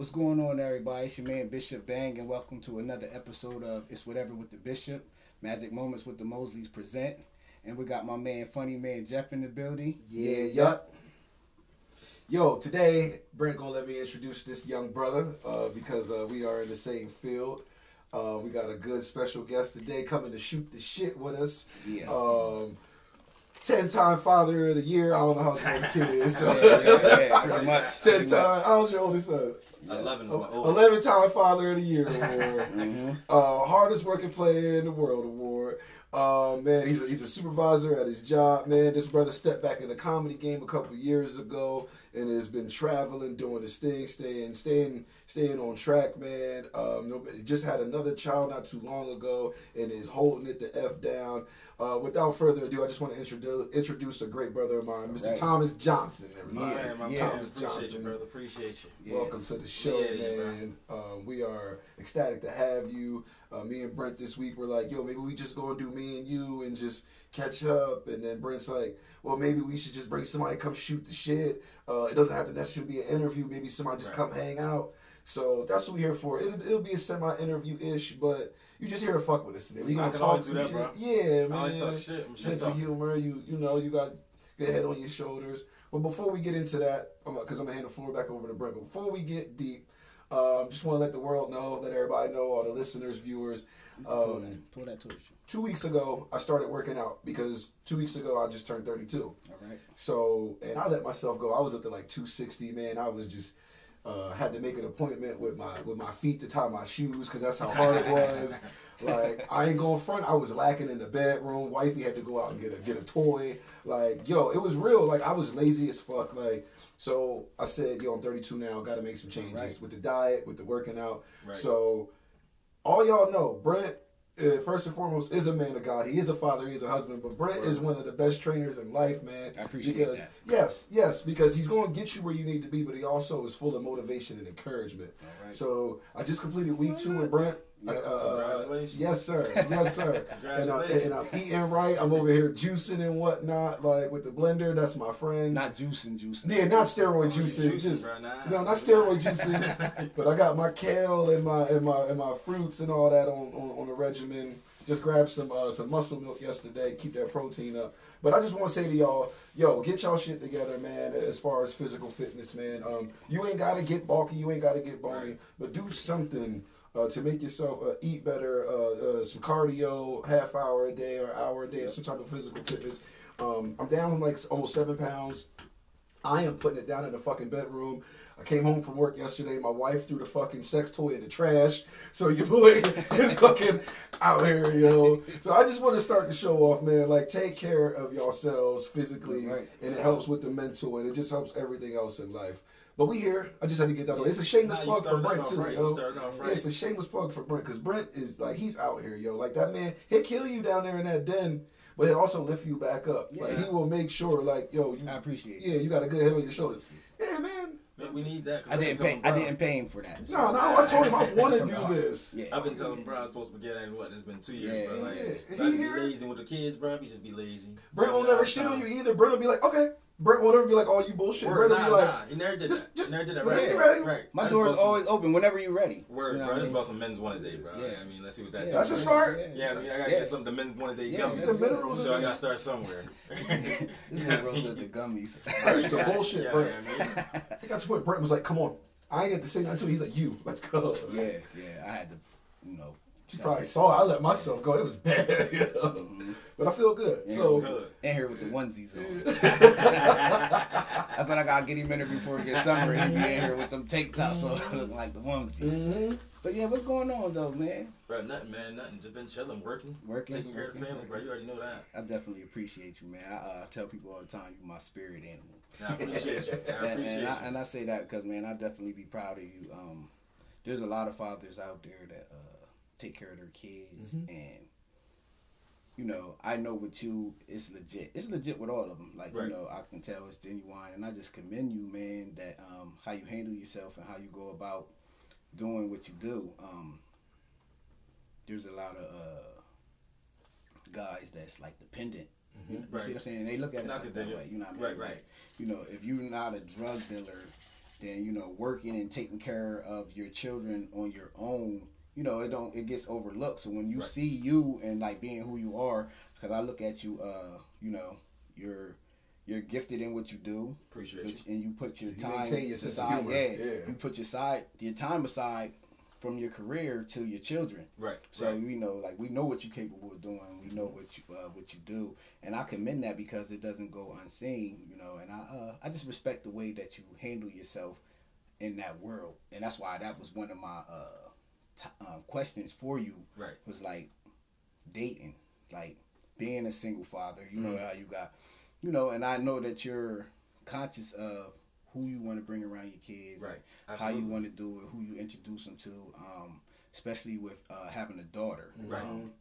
What's going on, everybody? It's your man Bishop Bang, and welcome to another episode of It's Whatever with the Bishop. Magic Moments with the Mosleys present. And we got my man, funny man Jeff in the building. Yeah, yup. Yo, today Brent gonna let me introduce this young brother uh, because uh, we are in the same field. Uh, we got a good special guest today coming to shoot the shit with us. Yeah. Um, ten time father of the year. I don't know how old his kid is. Yeah, yeah, yeah, pretty much. Ten Pretty time. much. How's your oldest son? Eleven is my oldest. Eleven time father of the year award. Mhm. uh, hardest working player in the world award. Uh, man, he's a, he's a supervisor at his job. Man, this brother stepped back in the comedy game a couple years ago and has been traveling, doing his thing, staying staying staying on track. Man, um, just had another child not too long ago and is holding it the f down. Uh, without further ado, I just want to introduce introduce a great brother of mine, Mr. Right. Thomas Johnson. Everybody, Yeah, man, yeah. Thomas appreciate Johnson. you, brother. Appreciate you. Yeah. Welcome to the show, Yeah, man. Um, we are ecstatic to have you. Uh, me and Brent this week were like, yo, maybe we just go and do me and you and just catch up. And then Brent's like, well, maybe we should just bring somebody come shoot the shit. Uh, it doesn't have to necessarily be an interview. Maybe somebody just Right, come hang out. So that's what we're here for. It'll, it'll be a semi-interview ish, but you just here to fuck with us today. We I gonna talk some that, shit. bro. Yeah, man. I always talk shit. I'm Sense of humor. You you know you got good head on your shoulders. But before we get into that, because I'm gonna hand the floor back over to Brent. But before we get deep, um, just want to let the world know, let everybody know, all the listeners, viewers. Pull Um, that, pull that torch. two weeks ago, I started working out because two weeks ago I just turned 32. All right. So, and I let myself go. I was up to like 260, man. I was just uh, had to make an appointment with my with my feet to tie my shoes because that's how hard it was. Like I ain't going front. I was lacking in the bedroom. Wifey had to go out and get a get a toy. Like yo, it was real. Like I was lazy as fuck. Like so, I said, yo, I'm 32 now. Got to make some changes Right. with the diet, with the working out. Right. So, all y'all know, Brent, uh, first and foremost, is a man of God. He is a father, he is a husband, but Brent is one of the best trainers in life, man. I appreciate because, that. Yes, yes, because he's going to get you where you need to be, but he also is full of motivation and encouragement. Right. So, I just completed week two with Brent. Uh, uh, Congratulations. yes, sir. Yes, sir. and, I, and I'm eating right. I'm over here juicing and whatnot, like with the blender. That's my friend. not juicing, juicing. yeah, not steroid You juicing. juicing, just bro, nah. no, not steroid juicing. But I got my kale and my and my and my fruits and all that on on, on the regimen. Just grabbed some uh, some muscle milk yesterday. Keep that protein up. But I just want to say to y'all, yo, get y'all shit together, man. As far as physical fitness, man. Um, you ain't gotta get bulky. You ain't gotta get bony. But do something. Uh, to make yourself uh, eat better, uh, uh, some cardio, half hour a day or hour a day, some type of physical fitness. Um, I'm down like almost seven pounds. I am putting it down in the fucking bedroom. I came home from work yesterday. My wife threw the fucking sex toy in the trash. So your boy is fucking out here, yo. So I just want to start the show off, man. Like, take care of yourselves physically, Right. and it helps with the mental, and it just helps everything else in life. But we here. I just had to get that. on. It's a shameless Nah, plug for Brent too, right. yo. You started off Yeah, it's a shameless plug for Brent because Brent is like he's out here, yo. Like that man, he'll kill you down there in that den, but he'll also lift you back up. Like Yeah. he will make sure, like yo, you I appreciate yeah, you got a good head on your shoulders. Yeah, man. Man, we need that. I didn't pay. telling I didn't pay him for that. No, no, I told him I want to do the this. Yeah. I've been telling Brian supposed to get at what? It's been two years, Yeah, bro. Like, yeah. I be He here. lazy with the kids, bro. We just be lazy. Brent will Yeah, never shit on you either. Brent will be like, okay. Brent will never be like, oh, you bullshit. Word, Brent will nah, be like, nah. He never did just- that. just He never did that. whenever Right, you ready. right. My I just door is bought some- always open whenever you're ready. Word, You know bro. I what I just mean? bought some men's one a day, bro. Yeah. I mean, let's see what that Yeah, That's a does. start. Yeah, I mean, I gotta Yeah. get some of the men's one a day Yeah, gummies. that's The minerals so I gotta start somewhere. This nigga bro said the gummies. That's the bullshit, yeah, bro. Yeah, I mean, I got to point. Brent was like, come on. I ain't have to say nothing to him. He's like, you, let's go. yeah, yeah. I had to, you know. You probably saw it. I let myself go. It was bad. you know? Mhm. But I feel good. Yeah, so, good. In here with the onesies on. That's what I gotta get him in there before it gets summer. He be in here with them tank tops on, looking like the onesies. Mhm. But yeah, what's going on though, man? Bro, nothing, man. Nothing. Just been chilling, working, Working, taking care of the working, family, bro. You already know that. I definitely appreciate you, man. I uh, tell people all the time you're my spirit animal. And I appreciate you. I appreciate and, I, you. and I say that because man, I definitely be proud of you. Um, there's a lot of fathers out there that uh, take care of their kids, Mhm. and you know, I know with you, it's legit. It's legit with all of them. Like Right. you know, I can tell it's genuine, and I just commend you, man. That um, how you handle yourself and how you go about doing what you do. Um, there's a lot of uh, guys that's like dependent. You Right. see what I'm saying? They look at it like that way. You know what I mean? Right, right. Like, you know, if you're not a drug dealer then you know working and taking care of your children on your own you know it don't it gets overlooked so when you Right. see you and like being who you are because i look at you uh you know you're you're gifted in what you do Appreciate which, you. and you put your You time your aside yeah, Yeah. you put your side your time aside from your career to your children Right. so right. we know, like we know what you're capable of doing. We know what you uh, what you do, and I commend that because it doesn't go unseen. You know, and I uh, I just respect the way that you handle yourself in that world, and that's why that was one of my uh, t- um, questions for you. Right. Was like dating, like being a single father. You know Mhm. how you got, you know, and I know that you're conscious of who you want to bring around your kids, Right. how you want to do it, who you introduce them to, um, especially with uh, having a daughter. Right. Um,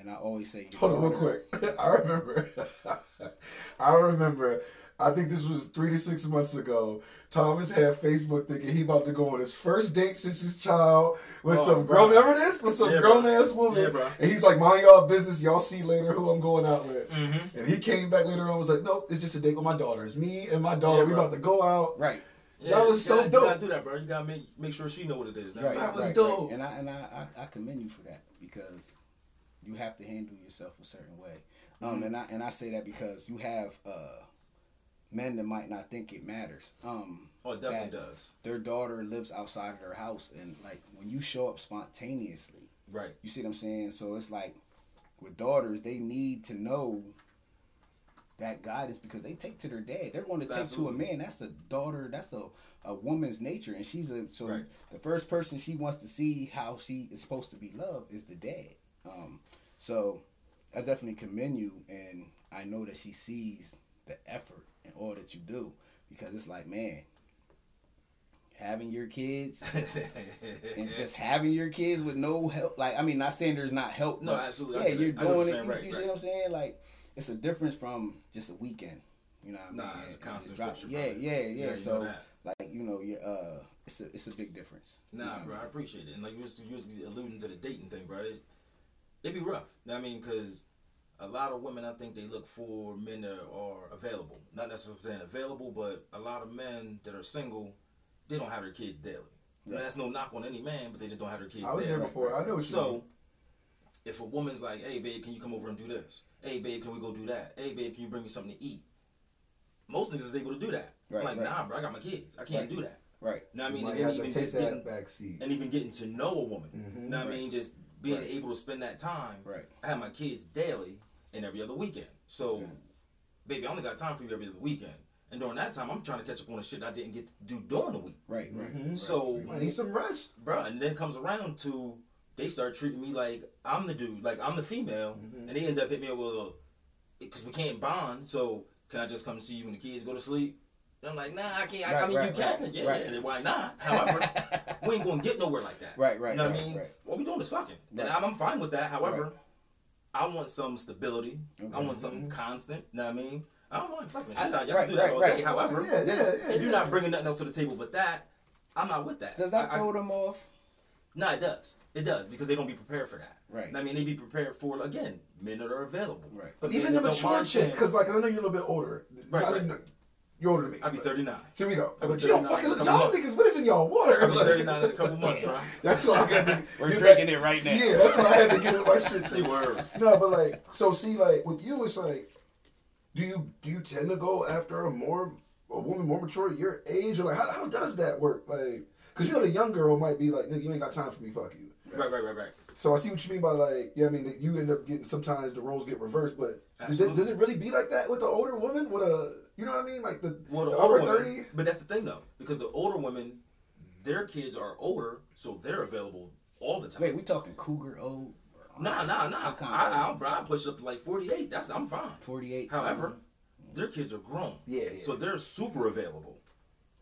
and I always say, Hold on, real quick. I remember. I remember. I think this was three to six months ago. Thomas had Facebook thinking he about to go on his first date since his child with Oh, some bro. grown. Remember this? With some Yeah, bro. grown ass woman. Yeah, bro. And he's like, "Mind y'all business. Y'all see later who I'm going out with." Mm-hmm. And he came back later on and was like, "Nope, it's just a date with my daughter. It's me and my daughter. Yeah, we bro. about to go out." Right, Yeah, was you gotta, so dope. You gotta do that, bro. You gotta make make sure she know what it is. right, That was right, dope. right. And I and I, I, I commend you for that because you have to handle yourself a certain way. Um, Mm-hmm. and I and I say that because you have uh, men that might not think it matters. Um, Oh, it definitely does. their daughter lives outside of their house, and like when you show up spontaneously, Right. You see what I'm saying? So it's like with daughters, they need to know that guidance because they take to their dad. They're going to take to a man. That's a daughter. That's a, a woman's nature, and she's a so Right. the first person she wants to see how she is supposed to be loved is the dad. Um, so I definitely commend you, and I know that she sees the effort and all that you do because it's like man. Having your kids and just having your kids with no help. Like, I mean, not saying there's not help. No, absolutely. Yeah, you're it. I know what doing it. saying. You, Right, see what I'm saying? Like, it's a difference from just a weekend. You know what I mean? Nah, it's And- constant and drop- friction, Yeah, yeah, yeah. you so, know like, you know, yeah, uh, it's a it's a big difference. You know Nah, I bro, I appreciate it. And like you was, you was alluding to the dating thing, bro. It, it be rough. You know what I mean, because a lot of women, I think they look for men that are available. Not necessarily saying available, but a lot of men that are single, they don't have their kids daily. Now, Right. that's no knock on any man, but they just don't have their kids I was there before. I know what you So, mean. if a woman's like, "Hey, babe, can you come over and do this? Hey, babe, can we go do that? Hey, babe, can you bring me something to eat?" Most niggas is able to do that. Right, I'm like, right. nah, bro, I got my kids. I can't Right. do that. Right. What I mean, and even to take just that getting, back seat. and even getting to know a woman. Mhm. You know what I mean? Just being Right. able to spend that time. Right. I have my kids daily and every other weekend. So, Yeah. baby, I only got time for you every other weekend. And during that time, I'm trying to catch up on the shit I didn't get to do during the week. Right. Right. Mhm. right. So, I need some rest. bro, and then comes around to they start treating me like I'm the dude, like I'm the female, Mhm. and they end up hitting me up with, well, because we can't bond, so can I just come see you when the kids go to sleep? And I'm like, nah, I can't. I, I mean, right, you can, right, yeah, right. and why not? However, we ain't gonna get nowhere like that. Right, right, You know what right, I mean? right. What we doing is fucking, and Right. I'm, I'm fine with that. However, Right. I want some stability. I want something mm-hmm. constant. You know what I mean? I don't mind fucking shit I- out. Y'all right, can do that right, all right. day. However, yeah, yeah, yeah. if you're not bringing nothing else to the table but that, I'm not with that. Does that I, I, throw them off? no, it does. It does because they don't be prepared for that. Right. I mean, they be prepared for again men that are available. Right. But even the mature chick, because like I know you're a little bit older. Right, I right. You're older than me. I'll be 39. So we go. But you don't fucking look. Y'all niggas, what is in y'all water? I'll be 39 in a couple months, bro. That's why I got to. We're drinking back- it right now. Yeah, that's why I had to get it my shit. Too. word. No, but like, so see, like with you, it's like, do you do you tend to go after a more a woman more mature at your age, or like how, how does that work? Like, because you know the young girl might be like, nigga, you ain't got time for me, fuck you. Right, right, right, right. So I see what you mean by like, yeah, I mean that you end up getting sometimes the roles get reversed, but does it, does it really be like that with the older woman? With a, you know what I mean, like the, Well, the, the older upper thirty. but that's the thing though, because the older women, their kids are older, so they're available all the time. Wait, we talking cougar old? Nah, nah, nah. I'm kinda I, I. I, I push up to like 48. That's I'm fine. 48. However, their kids are grown, Yeah, yeah. so they're super available.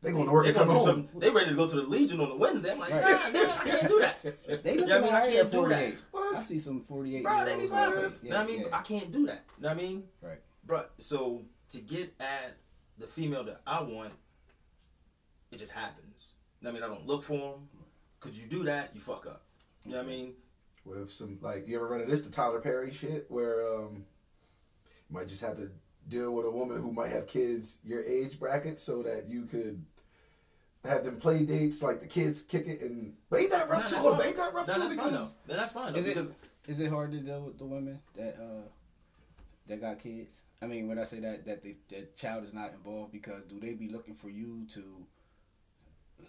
They going to work They and come home. something. They ready to go to the Legion on the Wednesday. I'm like, Right. nah, nah, I can't do that. they look Yeah, I mean, I can't do that. What? I see some 48 Bro, they be vibing. already. know what I mean? yeah. I can't do that. Know what I mean? Right. Bro, so to get at the female that I want, it just happens. Know what I mean, I don't look for them. Cause you do that, you fuck up. You know what I mean? What if some like you ever run into this the Tyler Perry shit where um you might just have to deal with a woman who might have kids your age bracket so that you could have them play dates, like the kids kick it, and but ain't that Nah, rough too? But ain't that rough Nah, too? that's fine though. Because That's fine though. Is it- Because Is it hard to deal with the women that uh that got kids? I mean, when I say that that the that child is not involved, because do they be looking for you to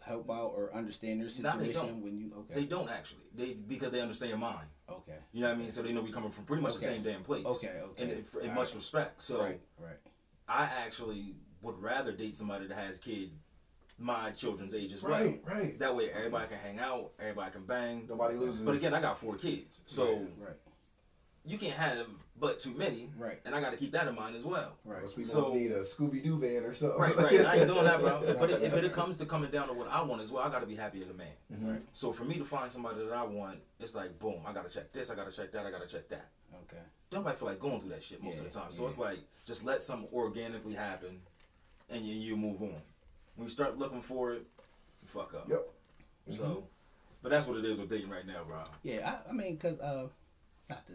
help out or understand their Nah, they situation don't. when you okay they don't actually. They because they understand mine. okay You know what I mean? So they know we coming from pretty much the same damn place. okay okay And it, in much right. respect. So right right I actually would rather date somebody that has kids my children's age as well. right, right. That way everybody can hang out, everybody can bang. Nobody loses. But again, I got four kids. So right you can't have but too many. right And I got to keep that in mind as well. right Unless we So- need a Scooby Doo van or something. Right, right. I ain't doing that, bro. But if, if it comes to coming down to what I want as well, I got to be happy as a man. Mhm. So for me to find somebody that I want, it's like boom, I gotta check this, I gotta check that, I gotta check that. okay Don't Nobody feel like going through that shit most of the time. So yeah. it's like just let something organically happen, and you, you move on. When you start looking for it, you fuck up. Yep. So, but that's what it is with dating right now, bro. yeah I, I mean because uh not the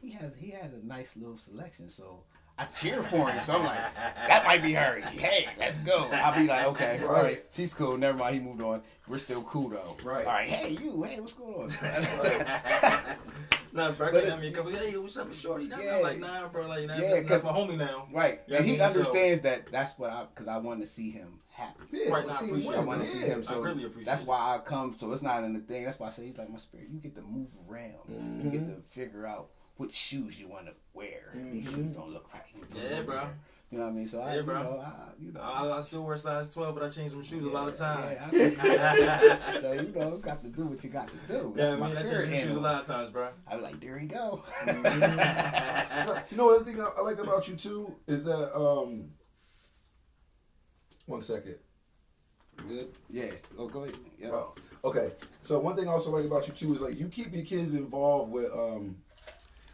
he has he had a nice little selection so. I cheer for him, so I'm like, that might be her. Hey, let's go. I'll be like, okay, all Right. right, she's cool. Never mind, he moved on. We're still cool though. Right. All right, hey you, hey, what's going on? no, bro, But I it- mean, couple, hey, what's up, shorty? Nah, Yeah. I'm like, nah, bro, like, nah, Yeah, that's, that's my homie now. right, Yeah, and he I mean, so- understands that. That's what I because I want to see him happy. Yeah, Right, we'll nah, I see appreciate when, I want to see him. I So really appreciate that's why I come. So it's not in the thing. That's why I say he's like my spirit. You get to move around. You get to figure out what shoes you want to wear. These Mhm. shoes don't look right. Yeah, bro. there. You know what I mean? So I, Yeah, you bro. know, I, you know. I, I still wear size 12, but I change my shoes a lot of times. yeah, I- so you know, got to do what you got to do. Yeah, That's I my mean, I change spirit them shoes a lot of times, bro. I was like, there we go. You know, another thing I, I like about you too is that um. One second. You Good. yeah. Oh, go ahead. Yeah. Oh, okay. So one thing I also like about you too is like you keep your kids involved with um,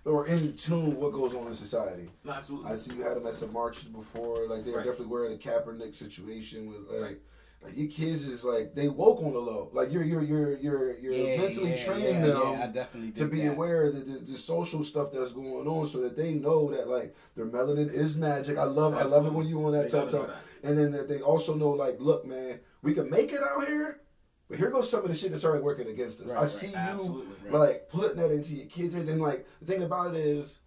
or in tune with what goes on in society. No, absolutely. I see you had them at some marches before. Like they're Right. definitely wearing a Kaepernick situation with like. Right. Like your kids is like they woke on the low. Like you're you're you're you're you're yeah, mentally yeah, training yeah, them Yeah, I definitely to be that. aware of the, the, the social stuff that's going on so that they know that like their melanin is magic. I love I love it when you on that They gotta type know time. that. And then that they also know like, look, man, we can make it out here, but here goes some of the shit that's already working against us. Right, I right, see you Absolutely. like putting that into your kids' heads and like the thing about it is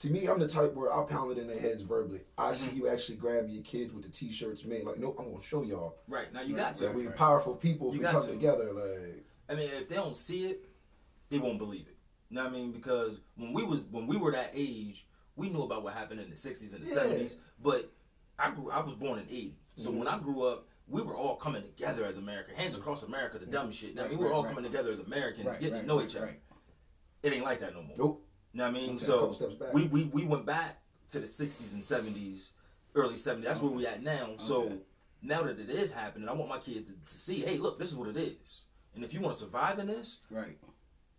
to me, I'm the type where I'll pound it in their heads verbally. I see you actually grab your kids with the t-shirts made. Like, nope, I'm gonna show y'all Right, now you Right, got to. that we right. powerful people if You we got come to. together. Like, I mean, if they don't see it, they won't believe it. You know what I mean? Because when we was when we were that age, we knew about what happened in the '60s and the Yeah. '70s. But I grew. I was born in '80, so Mhm. when I grew up, we were all coming together as America, hands mm-hmm. across America, the dumb shit. I Right, mean, we were right, all right. coming together as Americans, getting to know each other. It ain't like that no more. nope. You know what I mean? So couple steps back. we, we we went back to the '60s and '70s, early '70s. That's where we at now. So Okay. now that it is happening, I want my kids to, to see, hey, look, this is what it is. And if you want to survive in this, Right.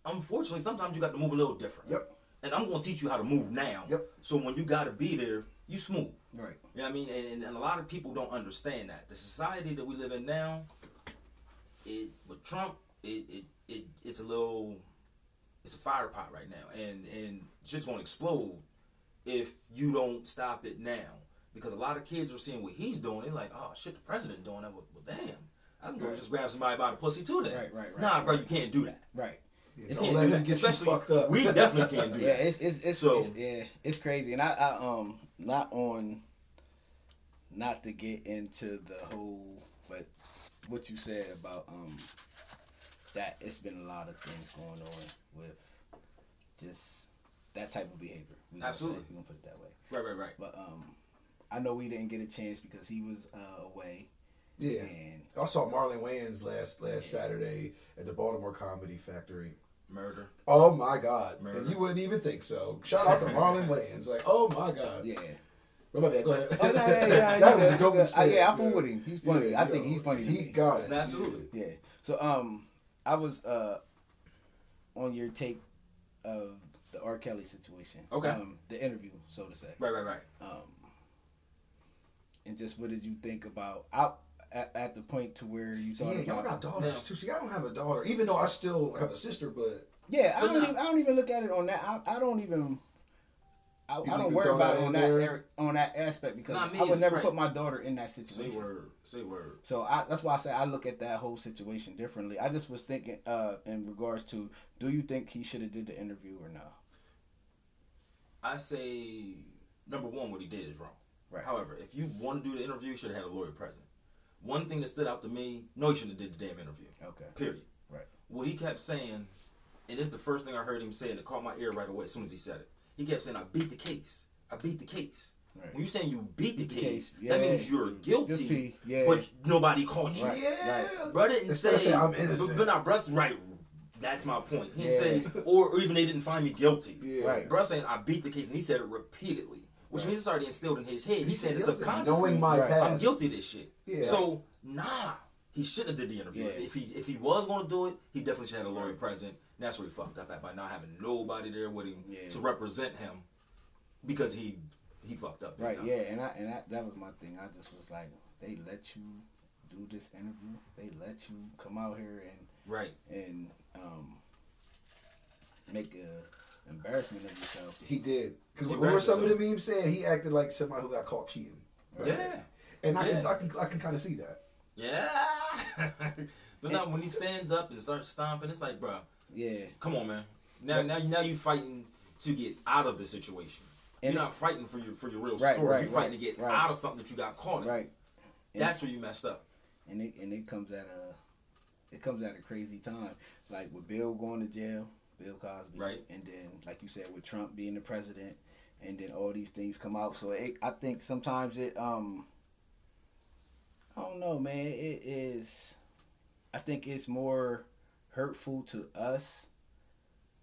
unfortunately, sometimes you got to move a little different. Yep. And I'm going to teach you how to move now. Yep. So when you got to be there, you smooth. Right. You know what I mean? And, and, a lot of people don't understand that. The society that we live in now, it with Trump, it, it, it it's a little, it's a fire pot right now. And, and it's just going to explode if you don't stop it now. Because a lot of kids are seeing what he's doing. They're like, oh, shit, the president doing that. Well, damn. I can go Right. just grab somebody by the pussy too then. Right, right, right, Nah, bro, you can't do that. Right. Yeah, You don't let him that. get you Especially, fucked up. We definitely can't do Yeah, that. it's it's it's, So- it's yeah, it's crazy, and I, I um not on, not to get into the whole, but what you said about um that it's been a lot of things going on with just that type of behavior. We gonna say- Absolutely. we gonna put it that way. Right, right, right. But um, I know we didn't get a chance because he was uh, away, Yeah. and I saw Marlon Wayans last last Saturday at the Baltimore Comedy Factory. Murder. Oh my God! Murder. And you wouldn't even think so. Shout out to Marlon Wayans. Like, oh my God. yeah. Well, my bad. Go ahead. Oh, no, yeah, yeah, that yeah, was a dope yeah, experience. Yeah, I fool man. with him. He's funny. Yeah, I think he's funny. He got it. Absolutely. Yeah. So um, I was uh on your take of the R. Kelly situation. Okay. Um, the interview, so to say. Right, right, right. Um, and just what did you think about out at, at the point to where you See, thought yeah, y'all got daughters Yeah. too. See, I don't have a daughter, even though I still have a sister. But yeah, I But don't. nah. Even, I don't even look at it on that. I, I don't even. I, I don't worry about it on that there? on that aspect because me I would never right. put my daughter in that situation. Say word. Say word. So I, that's why I say I look at that whole situation differently. I just was thinking uh, in regards to, do you think he should have did the interview or no? I say number one, what he did is wrong. Right. However, if you want to do the interview, you should have had a lawyer present. One thing that stood out to me, no, he shouldn't have did the damn interview. Okay. Period. Right. What he kept saying, and it's the first thing I heard him say, and it caught my ear right away as soon as he said it. He kept saying, "I beat the case. I beat the case." Right. When you saying you beat the Beat the case, case, that means you're guilty, Guilty, yeah. but nobody caught you. Right. Yeah. Bro didn't Instead say, "I'm innocent." But not, bruh, right. That's my point. He didn't Yeah. say, or, or even they didn't find me guilty. Yeah. Right. Bruh saying I beat the case, and he said it repeatedly, which Right. means it's already instilled in his head. He, He said said, it "Listen, subconsciously. Knowing my Right. past. I'm guilty of this shit. Yeah. So nah, he shouldn't have did the interview. Yeah. If he if he was going to do it, he definitely should have had a lawyer present. And that's where he fucked up at by not having nobody there with him Yeah. to represent him because he he fucked up. big Right. time. Yeah. And I and I, that was my thing. I just was like, they let you do this interview. They let you come out here and Right. and um, make a embarrassment of yourself. He did. Because what were embarrassed some of the himself. memes saying? He acted like somebody who got caught cheating. Right. Yeah. And I, can, I can I can kind of see that. Yeah. but now when he stands up and starts stomping, it's like, bro, Yeah. come on, man. Now Right. now now you fighting to get out of the situation. And You're not fighting for your for your real Right, story. right, You're fighting right, to get right. out of something that you got caught in. Right. And- That's where you messed up. and it and it comes at a it comes at a crazy time. Like with Bill going to jail, Bill Cosby, Right. And then, like you said, with Trump being the president, and then all these things come out. So it, I think sometimes it um I don't know, man. It is. I think it's more hurtful to us,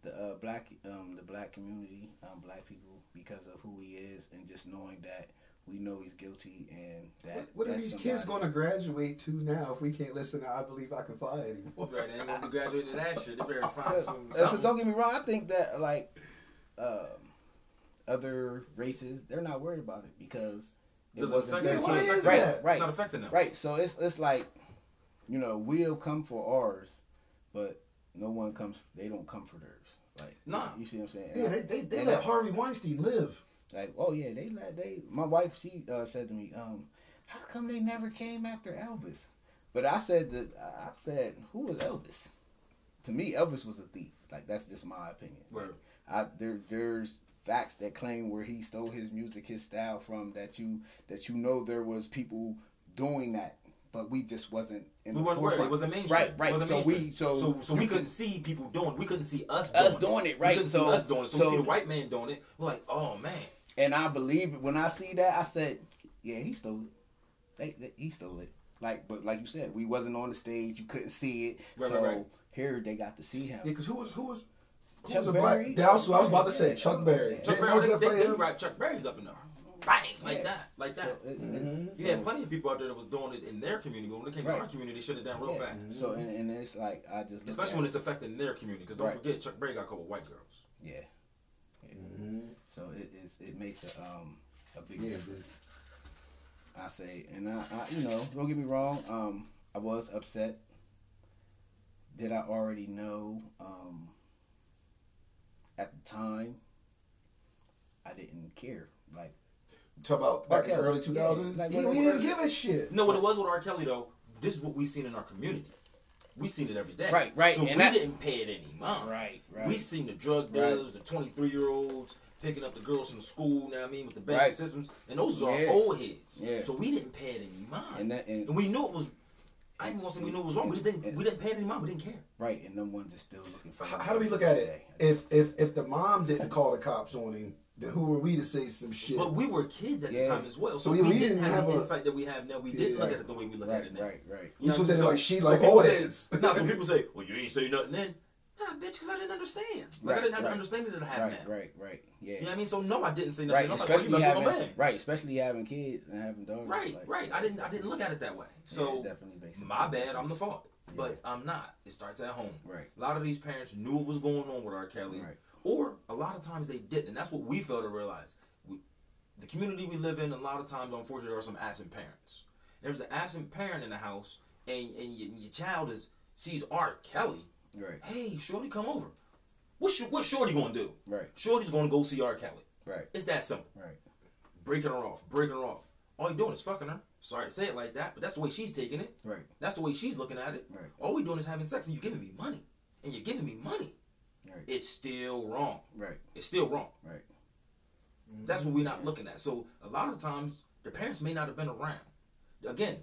the uh, black um the black community, um black people, because of who he is, and just knowing that we know he's guilty and that. What, what are that's these kids going to graduate to now if we can't listen to I Believe I Can Fly anymore? Right, they ain't gonna be graduating that shit. They better find some. something. don't get me wrong, I think that like um, other races, they're not worried about it because it Doesn't wasn't affect them. Yeah, It's what not kid. is affecting right, that? right, It's not affecting them. right. So it's it's like, you know, we'll come for ours, but no one comes. They don't come for theirs. Like, Nah. you see what I'm saying? Yeah, they, they, they let I- Harvey Weinstein live. Like, oh yeah, they let they. My wife, she uh, said to me, um, how come they never came after Elvis? But I said that I said, who was Elvis? To me, Elvis was a thief. Like that's just my opinion. Word. I there there's facts that claim where he stole his music, his style from that you that you know there was people doing that, but we just wasn't in We the weren't forefront. It wasn't mainstream. Right, right. So we so so so we could- couldn't see people doing. It. We couldn't see us Us doing, doing it, We right, couldn't so- see us doing it. So, so- we see the white man doing it. We're like, oh man. And I believe it when I see that I said, yeah, he stole it. They, they, he stole it. Like, but like you said, we wasn't on the stage. You couldn't see it. Right, so right, right. here they got to see him. Yeah, because who was who was who Chuck was a Berry? black? That's what I was about to say. Yeah. Chuck Berry. Yeah. Chuck They- Berry, was they, gonna they, play they him. rap Chuck Berry's up in there. Bang, like Yeah. that, like that. So it's, Mhm. it's, You so, had plenty of people out there that was doing it in their community, but when it came Right. to our community, they should have done real yeah. fast. So and, and it's like I just Especially when it. it's affecting their community. Because don't Right. forget, Chuck Berry got a couple white girls. yeah. Mhm. So it is it makes a um a big Yeah, difference. I say, and I, I you know don't get me wrong. Um, I was upset. Did I already know? Um, at the time, I didn't care. Like Talk about back in the early 2000s. Yeah, like he, when- we didn't give a shit. No, what it was with R. Kelly though? This is what we seen in our community. We seen it every day. Right, right, So and we that- didn't pay it any mind. right, right. We seen the drug Right. dealers, the 23 year olds picking up the girls from school. Now I mean, with the banking Right. systems, and those are Yeah. old heads. Yeah. So we didn't pay it any mind, and that and and we knew it was. I ain't gonna say we knew it was wrong. We just didn't. We didn't pay it any mind. We didn't care. right, and them ones are still looking for. How, how do we look this at it? If if if the mom didn't call the cops on him, then who were we to say some shit? But we were kids at Yeah. the time as well, so, So we, we didn't didn't have, have the a- insight that we have now. We didn't Yeah. look at it the way we look at it now. right, right. You so then like she like old heads. Now, some people say, "Well, you ain't say nothing then." Nah, bitch, because I didn't understand. Like I didn't have right. the understanding that I have Right, now. right, right. Yeah. You know what I mean? So no, I didn't say nothing. Right, I'm like, especially well, you with having right, especially having kids and having daughters. Right, like, right. I didn't, I didn't look at it that way. So yeah, definitely my bad. I'm the fault, but I'm not. It starts at home. Right, A lot of these parents knew what was going on with R. Kelly, right, or a lot of times they didn't. And that's what we fail to realize. We, the community we live in, a lot of times, unfortunately, there are some absent parents. There's an absent parent in the house, and and your, your child is sees R. Kelly. right, Hey, Shorty, come over. What's sh- what Shorty gonna do? right. Shorty's gonna go see R. Kelly. Right. It's that simple. Right. Breaking her off, breaking her off. All you're doing is fucking her. Sorry to say it like that, but that's the way she's taking it. Right. That's the way she's looking at it. Right. All we're doing is having sex, and you're giving me money, and you're giving me money. Right. It's still wrong. Right. It's still wrong. Right. That's what we're not mm-hmm. looking at. So a lot of times the parents may not have been around. Again,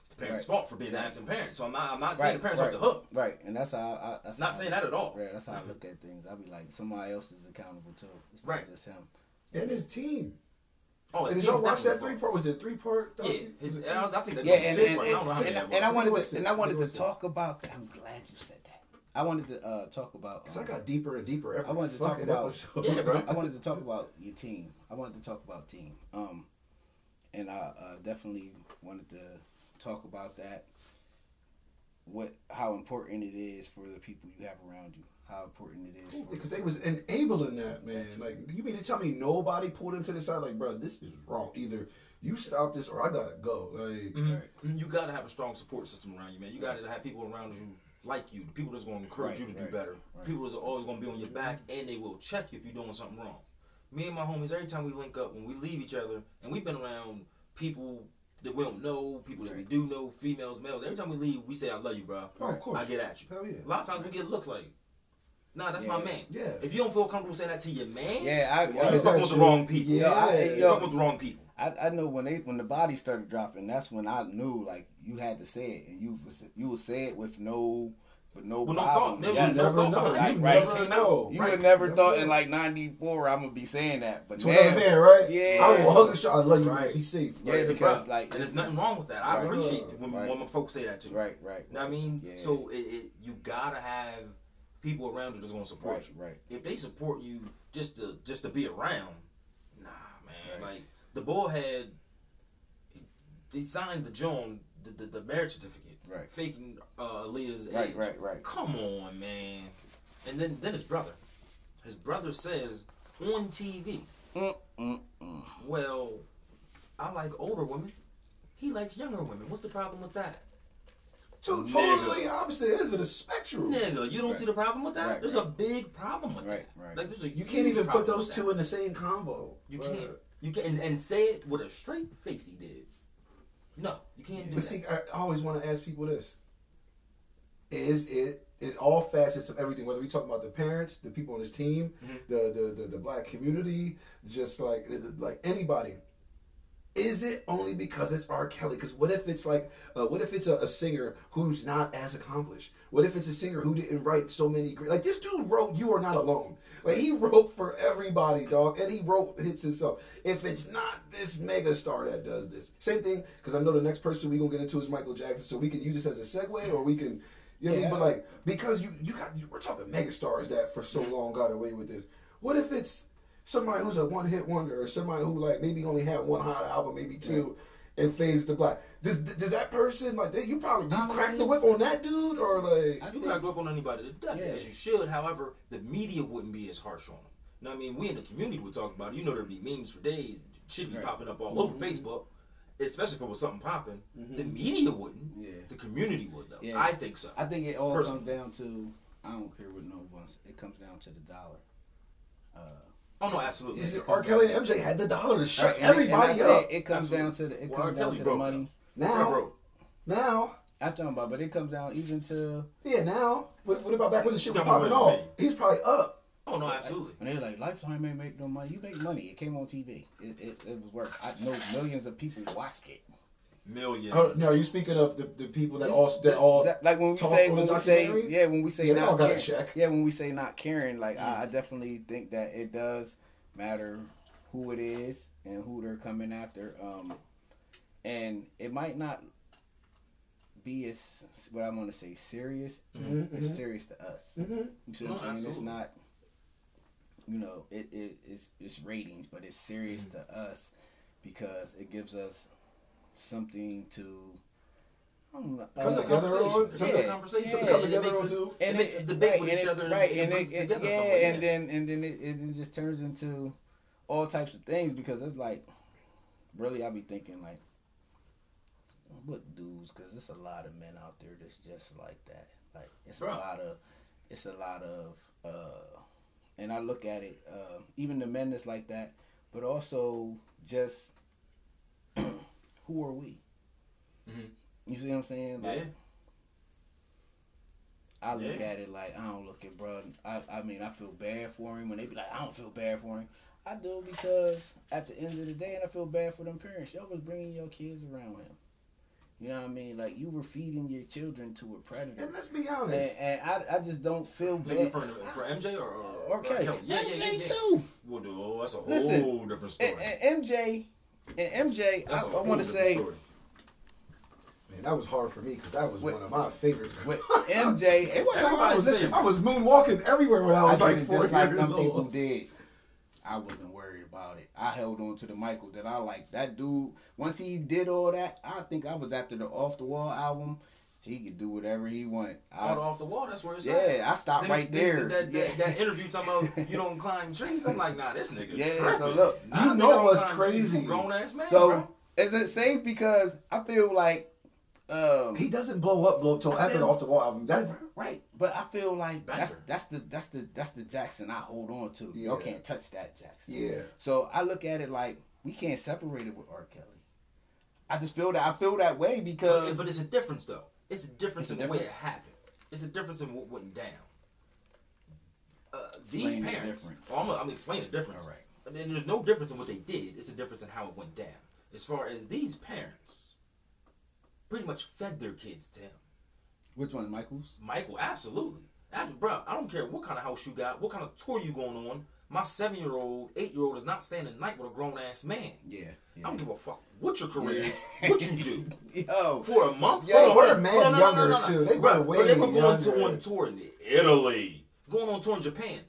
it's the parents' Right. fault for being Right. absent parents. So I'm not. I'm not Right. saying the parents right. off the hook. Right. And that's how I. That's Not how saying I, that at all. Right. That's how I look at things. I'd be like, somebody else is accountable too. It's Right. not just him. And his team. Oh, And did y'all watch that three part? Was it three part? Yeah, his, and I, I think that Yeah, yeah, and, six and, parts. I and, know and, and I wanted to, and I wanted to talk about that. I'm glad you said that. I wanted to uh, talk about. Because I um, got deeper and deeper every I wanted to talk about- episode. Yeah, bro. I wanted to talk about your team. I wanted to talk about team. Um, and I uh, definitely wanted to talk about that. What, how important it is for the people you have around you. How important it is. Because they was enabling that, man. Like, you mean to tell me nobody pulled him to the side? Like, bro, this is wrong. Either you stop this or I gotta go. Like, Mhm. Right. You got to have a strong support system around you, man. You got to have people around you like you, the people that's going to encourage Right, you to right, do better, right. people that's always going to be on your back, and they will check you if you're doing something wrong. Me and my homies, every time we link up, when we leave each other, and we've been around people that we don't know, people that we do know, females, males. Every time we leave, we say, "I love you, bro." oh, of course. I get at you. Hell yeah. A lot of times we get looks like, "Nah, that's my man." Yeah. If you don't feel comfortable saying that to your man, Yeah, I, you're fucking with the wrong people. Yeah. I- You're fucking with the wrong people. I, I know when they when the body started dropping, that's when I knew like you had to say it, and you was you would say it with no with no Well, problem. thought. There Yeah, was You no never thought know. behind. You You right. never know. You Right. would never Never thought know. in like '94 I'm gonna be saying that, but To another now, man, right? Yeah. I will hug the shot. I love you, Right. man. Be safe. Yeah, Right, because, like, and there's nothing wrong with that. I Right. appreciate when, Right. when my folks say that too. right, right. You know what I mean? Yeah. So it, it, you gotta have people around you that's gonna support right, you. right, If they support you just to just to be around, nah, man. Right. Like the boy had, he signed the John the, the, the marriage certificate, right, faking uh, Aaliyah's right, age. right, right. Come on, man. And then then his brother, his brother says on TV, Mm, mm, mm. well, I like older women. He likes younger women. What's the problem with that? Two totally opposite ends of the spectrum. Nigga, you don't Right. see the problem with that? Right, there's right. a big problem with Right, that. right. right. Like there's a You can't even put those two in. in the same combo. You But- can't. You can and, and say it with a straight face. He did. No, you can't do But that. see, I always want to ask people this: Is it in all facets of everything? Whether we talk about the parents, the people on this team, Mhm. the, the the the black community, just like like anybody. Is it only because it's R. Kelly? Because what if it's like, uh, what if it's a, a singer who's not as accomplished? What if it's a singer who didn't write so many great? Like this dude wrote "You Are Not Alone." Like he wrote for everybody, dog, and he wrote hits himself. If it's not this mega star that does this, same thing. Because I know the next person we gonna get into is Michael Jackson, so we can use this as a segue, or we can, you know, what I mean? Yeah. but like because you you got we're talking mega stars that for so long got away with this. What if it's somebody who's a one hit wonder, or somebody who like maybe only had one hot album, maybe two, and fades to black? Does does that person like they, you probably do you Honestly- crack the whip on that dude or like? I You think- crack whip on anybody that does it, Yeah. as you should. However, the media wouldn't be as harsh on them. You know what I mean? We in the community would talk about it. You know there'd be memes for days. Shit be Right. popping up all over Facebook, especially if it was something popping. The media wouldn't. Yeah. The community would though. Yeah. I think so. I think it all Personally. comes down to I don't care what no one. It comes down to the dollar. Uh, oh no, absolutely. Yeah. Listen, R. Kelly and MJ had the dollar to shut right, and it- and everybody I say up. It comes Absolutely. down to the. It Well, comes down to the money. Now, bro. now, I'm talking about, but it comes down even to yeah, now. What, what about back when the shit was Come popping man. off? He's probably up. Oh no, absolutely. And they're like Lifetime ain't make no money. You make money. It came on TV. It it, it was work. I know millions of people watched it. Millions. Oh, now, are you speaking of the, the people that all that all that- like when we talk say on when we say yeah when we say Yeah, they all not got a caring, check. yeah when we say not caring like Mm. I, I definitely think that it does matter who it is and who they're coming after um and it might not be as what I'm gonna say serious Mhm, it's mhm. serious to us Mhm. you see what I'm saying it's not you know it, it it's it's ratings but it's serious Mm-hmm. to us because it gives us something to I don't know, Come uh, together on- It some- makes a yeah, conversation. yeah, and come it together makes on us, two. it makes us debate right, with each it- other. right, it and brings it, it- yeah, and then and then it, it just turns into all types of things because it's like really I be thinking like what dudes because there's a lot of men out there that's just like that like it's Bruh. a lot of it's a lot of uh and I look at it, uh, even the men that's like that, but also just who are we? Mhm. You see what I'm saying? Like, Yeah. I look Yeah. at it like I don't look at bro. I I mean I feel bad for him when they be like I don't feel bad for him. I do because at the end of the day, and I feel bad for them parents. Y'all was bringing your kids around him. You know what I mean? Like you were feeding your children to a predator, And let's be honest. and I I just don't feel You bad. referring to for MJ or, or, Or Kelly. Yeah, yeah, MJ yeah, yeah. too. Well, oh, that's a whole Listen, different story. And, and MJ, and MJ, I, That's a I whole want to say story. Man, that was hard for me because that was Wait. one of my favorites. with MJ, it wasn't hard. Everybody's Listen, favorite. I was moonwalking everywhere when I I was did like it four just like years them people did. I wasn't worried about it. I held on to the Michael that I like. That dude, once he did all that, I think I was after the Off the Wall album. He could do whatever he want. Out off the wall. That's where it's at. yeah, I stopped Niggas- right niggas there. did That, yeah. that, that interview talking about you don't climb trees. I'm like, nah, this nigga. Yeah, tripping. so look, you nigga know what's crazy? Grown ass man. so bro. is it safe? Because I feel like, um, He doesn't blow up blow till after the off the wall album. That's right, but I feel like that's that's the that's the that's the Jackson I hold on to. Y'all can't touch that Jackson. yeah. So I look at it like we can't separate it with R. Kelly. I just feel that I feel that way But, because but it's a difference though. It's a difference It's a in the way it happened. It's a difference in what went down. Uh, these Explain the parents. Oh, I'm, gonna, explain the difference. all right. And then there's no difference in what they did. It's a difference in how it went down. As far as these parents, pretty much fed their kids to him. Which one, Michaels? Michael, absolutely. After, bro, I don't care what kind of house you got, what kind of tour you going on. My seven year old, eight year old is not staying the night with a grown ass man. Yeah. I don't give a fuck what your career is, Yeah. what you do. Yo, For a month? Yo, Hold we're hold on, mad hold on, no, no, younger, no, too. They were but they were way going to on tour in Italy, going on tour in Japan.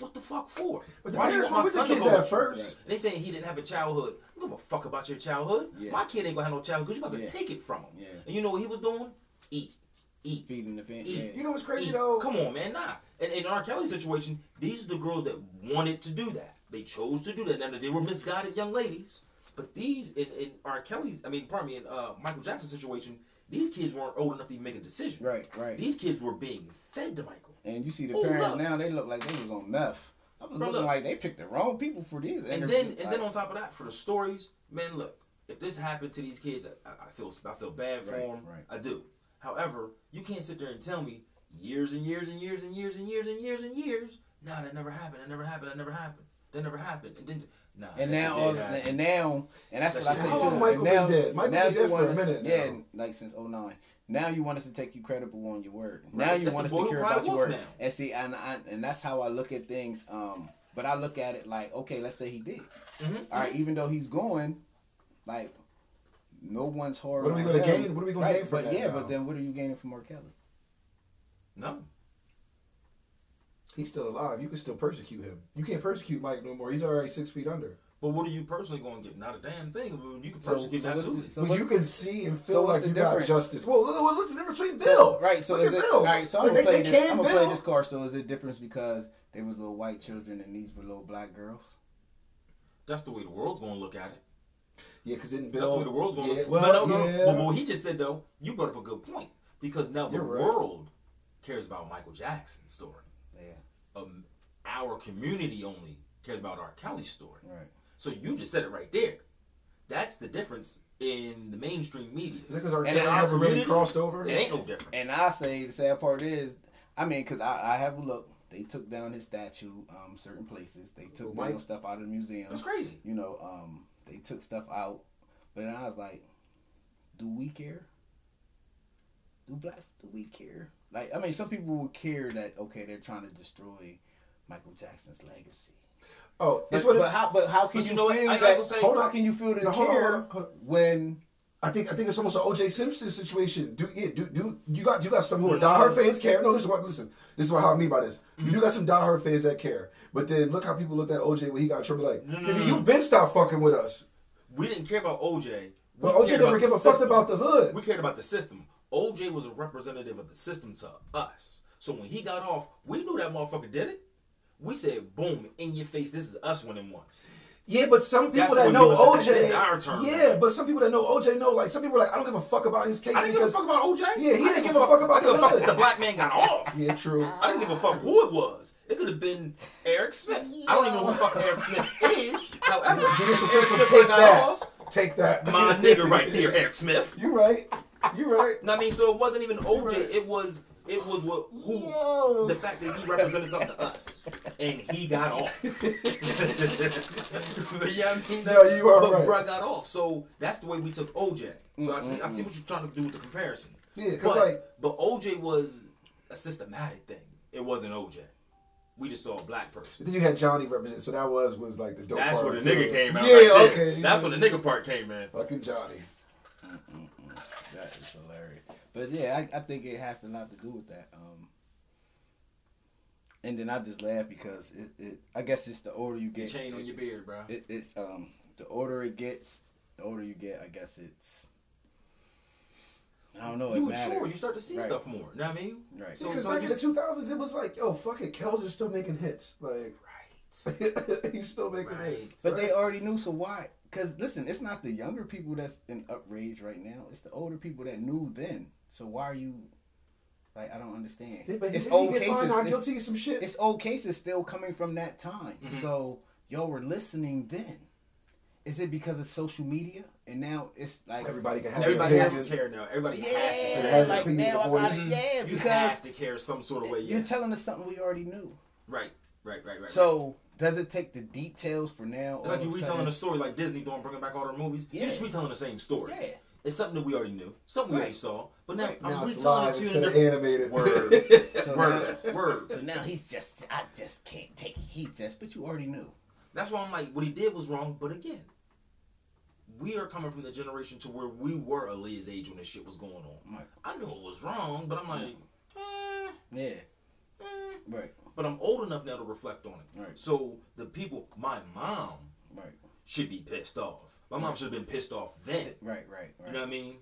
What the fuck for? But the Why parents were my with the son to kids at first. Right. They saying he didn't have a childhood. I don't give a fuck about your childhood. Yeah. My kid ain't gonna have no childhood because you got to Yeah. take it from him. Yeah. And you know what he was doing? Eat, eat, feeding the fan. Eat. You know what's crazy eat. though? Come on, man, nah. And in R. Kelly's situation, these are the girls that wanted to do that. They chose to do that. Now they were misguided young ladies, but these in, in R. Kelly's, I mean, pardon me, in uh, Michael Jackson's situation, these kids weren't old enough to even make a decision. Right, right. These kids were being fed to Michael. And you see the Oh, parents look. now; they look like they was on meth. I was Bro, looking look. like they picked the wrong people for these. And interviews. then, and then on top of that, for the stories, man, look, if this happened to these kids, I, I feel I feel bad for Right, them. right. I do. However, you can't sit there and tell me years and years and years and years and years and years and years. Nah, that never happened. That never happened. That never happened. That never happened. And then, nah. and now, all, did and now, and that's That what I say did too. happen. How long Michael now, been dead? Michael now been you dead for a want us- minute Yeah, now. like since 09. Now you want us to take you credible on your word. Right, Now you that's want us to who care cried about your wolf word. now. And see, and I, and that's how I look at things. Um, but I look at it like, okay, let's say he did. Mhm. All right, even though he's going, like, no one's hard. What are we gonna gain? What are we gonna gain from But that yeah, now? but then what are you gaining from R. Kelly? No. He's still alive. You can still persecute him. You can't persecute Mike no more. He's already six feet under. But what are you personally going to get? Not a damn thing. You can So- persecute so what's absolutely. so but you can see and feel so what's like the you got difference? justice. Well, look, look, what's the difference between So, Bill? right. So is it Bill. all right? So I'm Like, gonna play this. can I'm gonna play this card. So is it difference because they was little white children and these were little black girls? That's the way the world's going to look at it. Yeah, because then That's the way the world's going to yeah, look. well, but no, no, yeah. But what he just said though, you brought up a good point because now the right. world cares about Michael Jackson's story. Yeah. Um, our community only cares about R. Kelly's story. Right. So you just said it right there. That's the difference in the mainstream media. Is it because our And Kelly our never really crossed over? It ain't no different. And I say the sad part is, I mean, because I, I have a look. They took down his statue, um, certain places. They took Mike- down stuff out of the museum. That's crazy. You know, um, they took stuff out. But then I was like, do we care? Do black do we care? Like, I mean, some people would care that okay, they're trying to destroy Michael Jackson's legacy. Oh, But, but It, how? But how can you, you know feel I that? gotta say- hold on, how can you feel the No, hold on, care hold on, hold on. when? I think I think it's almost an OJ Simpson situation. Do yeah, do do you got you got some who are Mm-hmm. diehard fans care? No, this is what listen. This is what how I mean by this. You do got some diehard fans that care, but then look how people looked at OJ when he got in trouble. Like, No, no, nigga, no, you been stop fucking with us. We didn't care about OJ. But We OJ never gave a fuck about the hood. We cared about the system. OJ was a representative of the system to us. So when he got off, we knew that motherfucker did it. We said, boom, in your face, this is us winning one. Yeah, but some people That's that know. OJ, term, yeah, man. but some people that know OJ know. Like some people are like, I don't give a fuck about his case I didn't give a fuck about OJ. Yeah, he didn't give a fuck about I give a fuck the that the black man got off. yeah, true. I didn't give a fuck who it was. It could have been Eric Smith. I don't even know who the fuck Eric Smith is. However, Judicial system, take that. Take that, My nigga right there, Eric Smith. You right. You right. I mean, so it wasn't even OJ. Right. It was it was what who Yo. the fact that he represented something to us, and he got off. yeah, I mean, No, you are but right. bruh got off. So that's the way we took OJ. So I see, I see what you're trying to do with the comparison. Yeah, because But, like but OJ was a systematic thing. It wasn't OJ. We just saw a black person. then you had Johnny represent, so that was was like the dope That's where the too. nigga came out. Yeah, right okay. That's when the nigga part came in. Fucking Johnny. Mm-mm-mm. That is hilarious. But yeah, I, I think it has a lot to do with that. Um, and then I just laugh because it, it I guess it's the older you The get. chain on your beard, bro. It, it's um the older it gets, the older you get. I guess it's. I don't know. you it mature. matters. You start to see Right. stuff more. You know what I mean? Right. So- Because so back you in the two thousands, it was like, yo, fuck it, Kells is still making hits. Like Right. he's still making Right. hits. But right? they already knew, so why? Because listen, it's not the younger people that's in outrage right now. It's the older people that knew then. So why are you? Like I don't understand. Yeah, but it's didn't old he cases. not It's, guilty of some shit. it's old cases still coming from that time. Mhm. So y'all were listening then. Is it because of social media and now it's like Everybody can have Everybody has to care now. Everybody Yeah, has to It care. like now a I got voice. it. Yeah, you because have to care some sort of way. you're telling us something we already knew. right. Right. Right. Right. So does it take the details for now? It's all like you of a retelling a story like Disney doing, bringing back all their movies. Yeah. You're just retelling the same story. Yeah. It's something that we already knew, something we Right. already saw. But now Right. I'm Now it's retelling live it to you instead in a of different animated. Word. So word. now- Word. So now he's just, I just can't take heat He just, but you already knew. That's why I'm like, what he did was wrong. But again, we are coming from the generation to where we were Aaliyah's age when this shit was going on. Right. I knew it was wrong, but I'm like, eh, Yeah. eh. Right. But I'm old enough now to reflect on it. Right. So the people, my mom, Right. should be pissed off. My mom should have been pissed off then. Right. Right. Right. You know what I mean?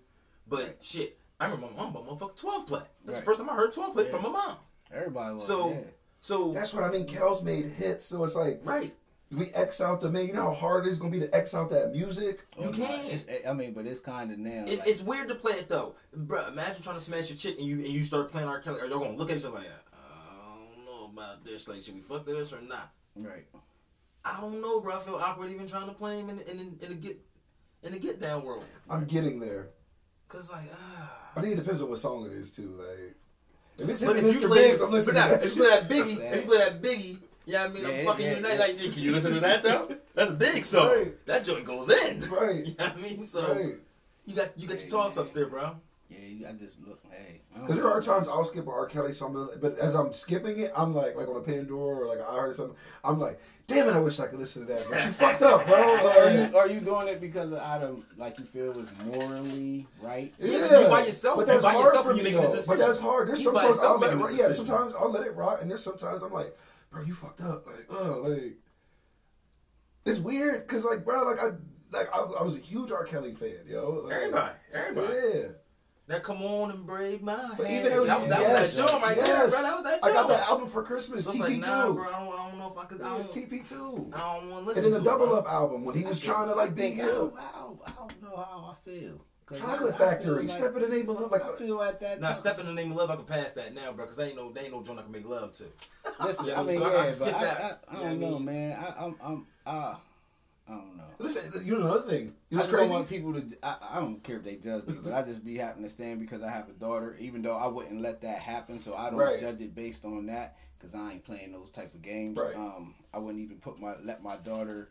But Right. shit, I remember my mom bought motherfucking 12 play. That's Right. the first time I heard 12 play Yeah. from my mom. Everybody was. So- yeah. So, That's what I mean. Kells made hits, so it's like right. we X out the man. You know how hard it is gonna be to X out that music. Oh, You can. It's, I mean, but it's kind of now. It's, like, it's weird to play it though, bro. Imagine trying to smash your chick and you and you start playing R. Kelly. Are y'all gonna look at each other like, I don't know about this? Like, should we fuck to this or not? right. I don't know, bro. I feel awkward even trying to play him in in, in, in the get in the get down world. I'm getting there. Cause like, I ah. think it depends on what song it is too. Like if it's But if you Mr. play, Biggs, I'm listening but to now, that if you play that Biggie, if you play that Biggie, yeah, I mean, Yeah, I'm fucking yeah, you tonight. yeah. Like, can you listen to that though? That's a big song. Right. That joint goes in. Right. You know what I mean? So Right. you got you got your Yeah, toss ups there, bro. Yeah. I just look. Hey. Because there are times I'll skip a R. Kelly song, but as I'm skipping it, I'm like, like on a Pandora or like I heard something, I'm like, damn it, I wish I could listen to that. But you fucked up, bro. Are you, are you doing it because of out of like you feel is morally right? Yeah, 'cause you by yourself. But You that's by hard yourself for when you me making a though. But that's hard. There's He's some by songs I'll himself let it making Yeah, sometimes I'll let it rot, and there's sometimes I'm like, bro, you fucked up. Like, oh, like it's weird because like, bro, like I. Like I, I was a huge R. Kelly fan, yo. Like, Everybody, everybody. Yeah. That come on and brave my But hand. even though that, you- that yes, was that joint right there, yes. bro. That was that I got joint. that album for Christmas, So it's TP2. like, nah, bro. I don't, I don't know if I could. I don't, TP2. I don't want to listen. And then the to Double it. Up album when he was I think- trying to like be think I, ill. I, don't- I don't know how I feel. Chocolate I- I Factory, feel Step in the Name of Love. Like, I feel at that Now, time. step in the name of love, I can pass that now, bro, because they ain't no, they ain't no joint I can make love to. Listen, Yeah, I mean, so I- I yeah, but skip I, that. I, I You don't what I know, man. I, I'm, I'm, uh, I don't know. listen, you know another thing. You know I what's just don't want people to. I, I don't care if they judge me, but I just be happy to stand because I have a daughter. Even though I wouldn't let that happen, so I don't Right. judge it based on that because I ain't playing those type of games. Right. Um, I wouldn't even put my let my daughter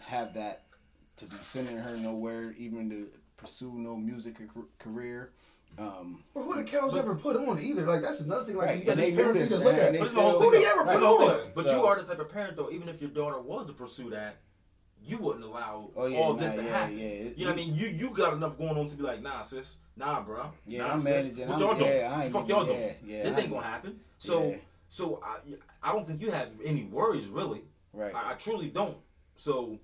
have that to be sending her nowhere, even to pursue no music career. Um, But who the cows ever put on either? Like that's another thing. Like Right, you got and these parents you this, can look man, at. and But the whole still- Who thing, do you ever though. put It's the whole on? But So- you are the type of parent, though, even if your daughter was to pursue that, you wouldn't allow oh yeah, all nah, this to yeah, happen. yeah. It- You know what I mean? You you got enough going on to be like, nah, sis, nah, bro. Yeah, nah, I'm sis. managing. What I'm- y'all doing? yeah, I the fuck y'all doing? yeah, this I ain't ain't- gonna happen. So Yeah. so I I don't think you have any worries really. Right. I, I truly don't. So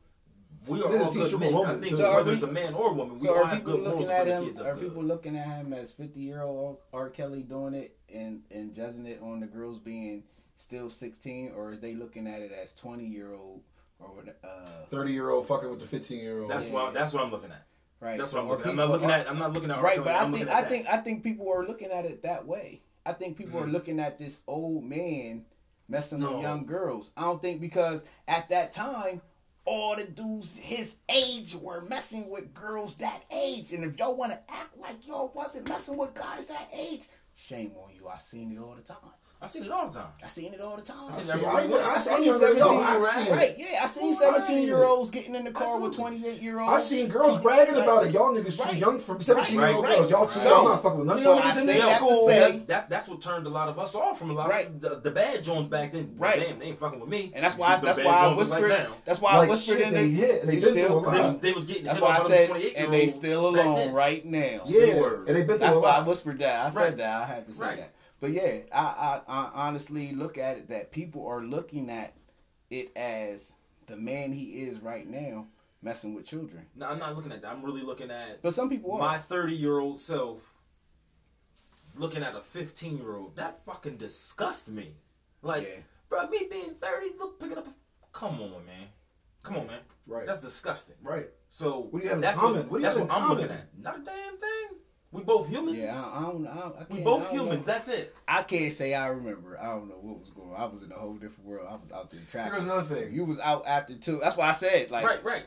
we are It is a all good teachable men. I think too. So whether we- it's a man or a woman, we So all are have people good morals looking at the him? kids Are good. people looking at him as fifty year old R. Kelly doing it and and judging it on the girls being still sixteen, or is they looking at it as twenty year old or uh, Thirty year old fucking with the fifteen year old. That's Yeah. what that's what I'm looking at. right? That's So, what I'm looking. at. I'm not looking are- at. I'm not looking at. Right, but I I'm think I that. think I think people are looking at it that way. I think people are Mhm. looking at this old man messing No. with young girls. I don't think because at that time all the dudes his age were messing with girls that age, and if y'all want to act like y'all wasn't messing with guys that age, shame on you. I seen it all the time. I seen it all the time. I seen it all the time. I I seen I, movie. I, I seen seen 17 I year seen it. Right, yeah, I seen Oh, 17 year olds getting in the car with 28 year olds. I seen girls bragging Like- about it. Y'all niggas too Right. young for seventeen year old Right, girls. Y'all right. too So- young. I'm not fucking with none of so y'all I niggas in say this school. say- that, that, that's what turned a lot of us off from a lot Right. of the, the bad Jones back then. Right. Damn, they ain't fucking with me. And that's why see that's why I Jones look whispered. Like now. that's why I whispered in they hit they been still- through a They, lot. was- they was getting That's hit why I by them said, 28 and they still alone right now. Yeah, and they been through That's why I whispered that. I said that. I had to say that. But yeah, I, I I honestly look at it that people are looking at it as the man he is right now messing with children. No, I'm not looking at that. I'm really looking at But some people are. my 30 year old self looking at a 15 year old. That fucking disgusts me. Like, yeah. bro, me being 30, look, picking up. A, come on, man. Come on, man. Right. That's disgusting. Right. So What do you have in that's common? what, What do you that's have what in I'm looking at. Not a damn thing. We both humans. Yeah, I, I don't. I, I can't, we I both don't know. humans. That's it. I can't say I remember. I don't know what was going on. I was in a whole different world. I was out there Here's tracking. another thing. You was out after two. That's why I said like right, right.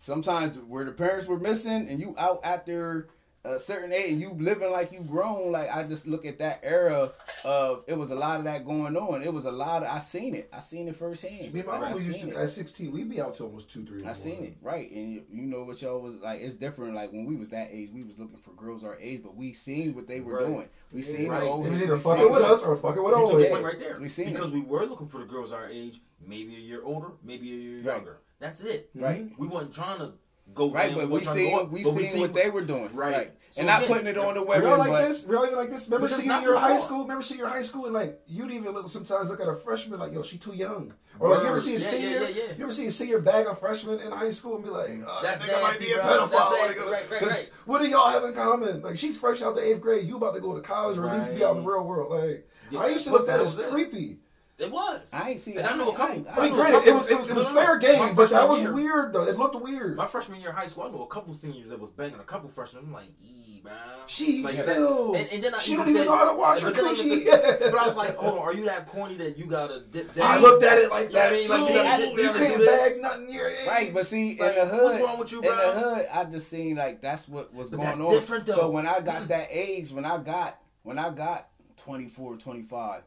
sometimes where the parents were missing and you out after a certain age and you living like you grown like i just look at that era of it was a lot of that going on it was a lot of i seen it i seen it firsthand Me and my Like, I mom used seen to it. at sixteen. We'd be out till almost two, three. I seen it right, and you, you know what y'all was like. It's different. Like when we was that age, we was looking for girls our age, but we seen what they were Right. doing. We Yeah, seen right. the It old. was we either seen fucking with us or fucking with You old. Yeah. right there. We seen because it. we were looking for the girls our age, maybe a year older, maybe a year Right. younger. That's it. Right. Mm-hmm. We wasn't trying to go Right, but we trying to go seen we but seen what they were doing. Right. Right, So and not putting it on the women, y'all like but this? Y'all even like this? Remember But senior year high school? Remember senior high school? And like, you'd even look, sometimes look at a freshman like, yo, she too young. Or like, you ever see a Yeah, senior? yeah, yeah. You ever see a senior bag of freshmen in high school and be like, oh, That's that nigga might nasty, be a pedophile. That's Like, nasty. Uh, right, right, right. What do y'all have in common? Like, she's fresh out the eighth grade. You about to go to college or at least be out in the real world. Like, I used to but look at that as creepy. It was. I ain't see. And I know a couple- ain't- I mean, know a granted, it was it was it was no, no, fair game, but that was year- weird though. It looked weird. My freshman year of high school, I know a couple seniors that was banging a couple freshmen. I'm like, ee, man. She like, still, and, and then I she even don't even said- know how to wash her but I coochie. said- But I was like, hold on, are you that corny that you gotta dip down? I looked at it like You know what I that mean? Like, too. you gotta dip you can't bag nothing near your Right, but see, Like, in the hood, what's wrong with you, in the hood, I just seen like that's what was But going that's on. different, though. So when I got that age, when I got when I got 24, 25,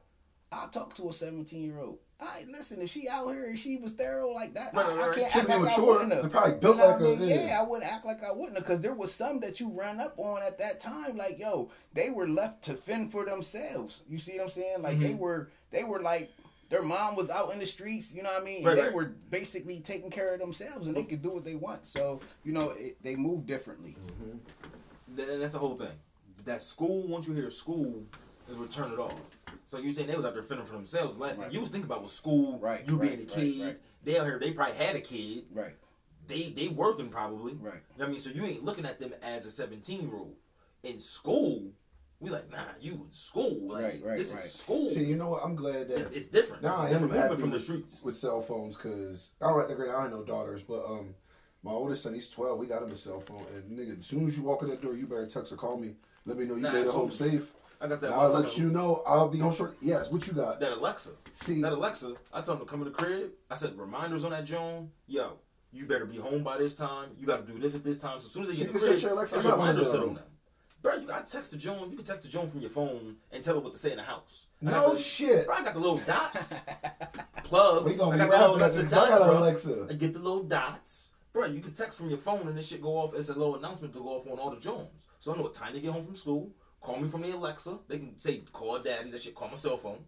I talked to a 17 year old. I listen, if she out here and she was thorough like that, Right, I, right, I can't Should act be like I wouldn't They're have. probably You built know like what I a mean? yeah. yeah, I wouldn't act like I wouldn't because there was some that you ran up on at that time. Like, yo, they were left to fend for themselves. You see what I'm saying? Like they Mhm. were, they were like their mom was out in the streets. You know what I mean? Right, and they right. were basically taking care of themselves, and they could do what they want. So you know, it, they move differently. Then that's the whole thing. That school, once you hear school, is would turn it off. So you saying they was out there fending for themselves. Last Right. thing you was thinking about was school, Right, you right, being a kid. right. They out here, they probably had a kid. Right, They they working probably. right. I mean, so you ain't looking at them as a 17 year old. In school, we like, nah, you in school. Like, Right, right, this right. is school. See, you know what? I'm glad that it's different. Nah, it's I a am happy from the streets. with cell phones because I don't like I ain't no daughters, but um, my oldest son he's 12. We got him a cell phone, and nigga, as soon as you walk in that door, you better text or call me. Let me know you Nah, made it home absolutely. safe. I got that. I'll let you know I'll be home short. Yes, what you got? That Alexa. See, That Alexa, I told him to come in the crib. I said reminders on that Joan. Yo, you better be home by this time. You got to do this at this time. So as soon as they get you in the crib, set Alexa it's reminder reminders sit on. them. Bro, you got to text the Joan. You can text the Joan from your phone and tell her what to say in the house. I no the- shit. Bro, I got the little dots. Plug. We gonna got be the little rapping nuts at and the I got. Alexa. I get the little dots. Bro, you can text from your phone and this shit go off as a little announcement to go off on all the Jones. So I know what time to get home from school. Call me from the Alexa. They can say call daddy. That shit call my cell phone.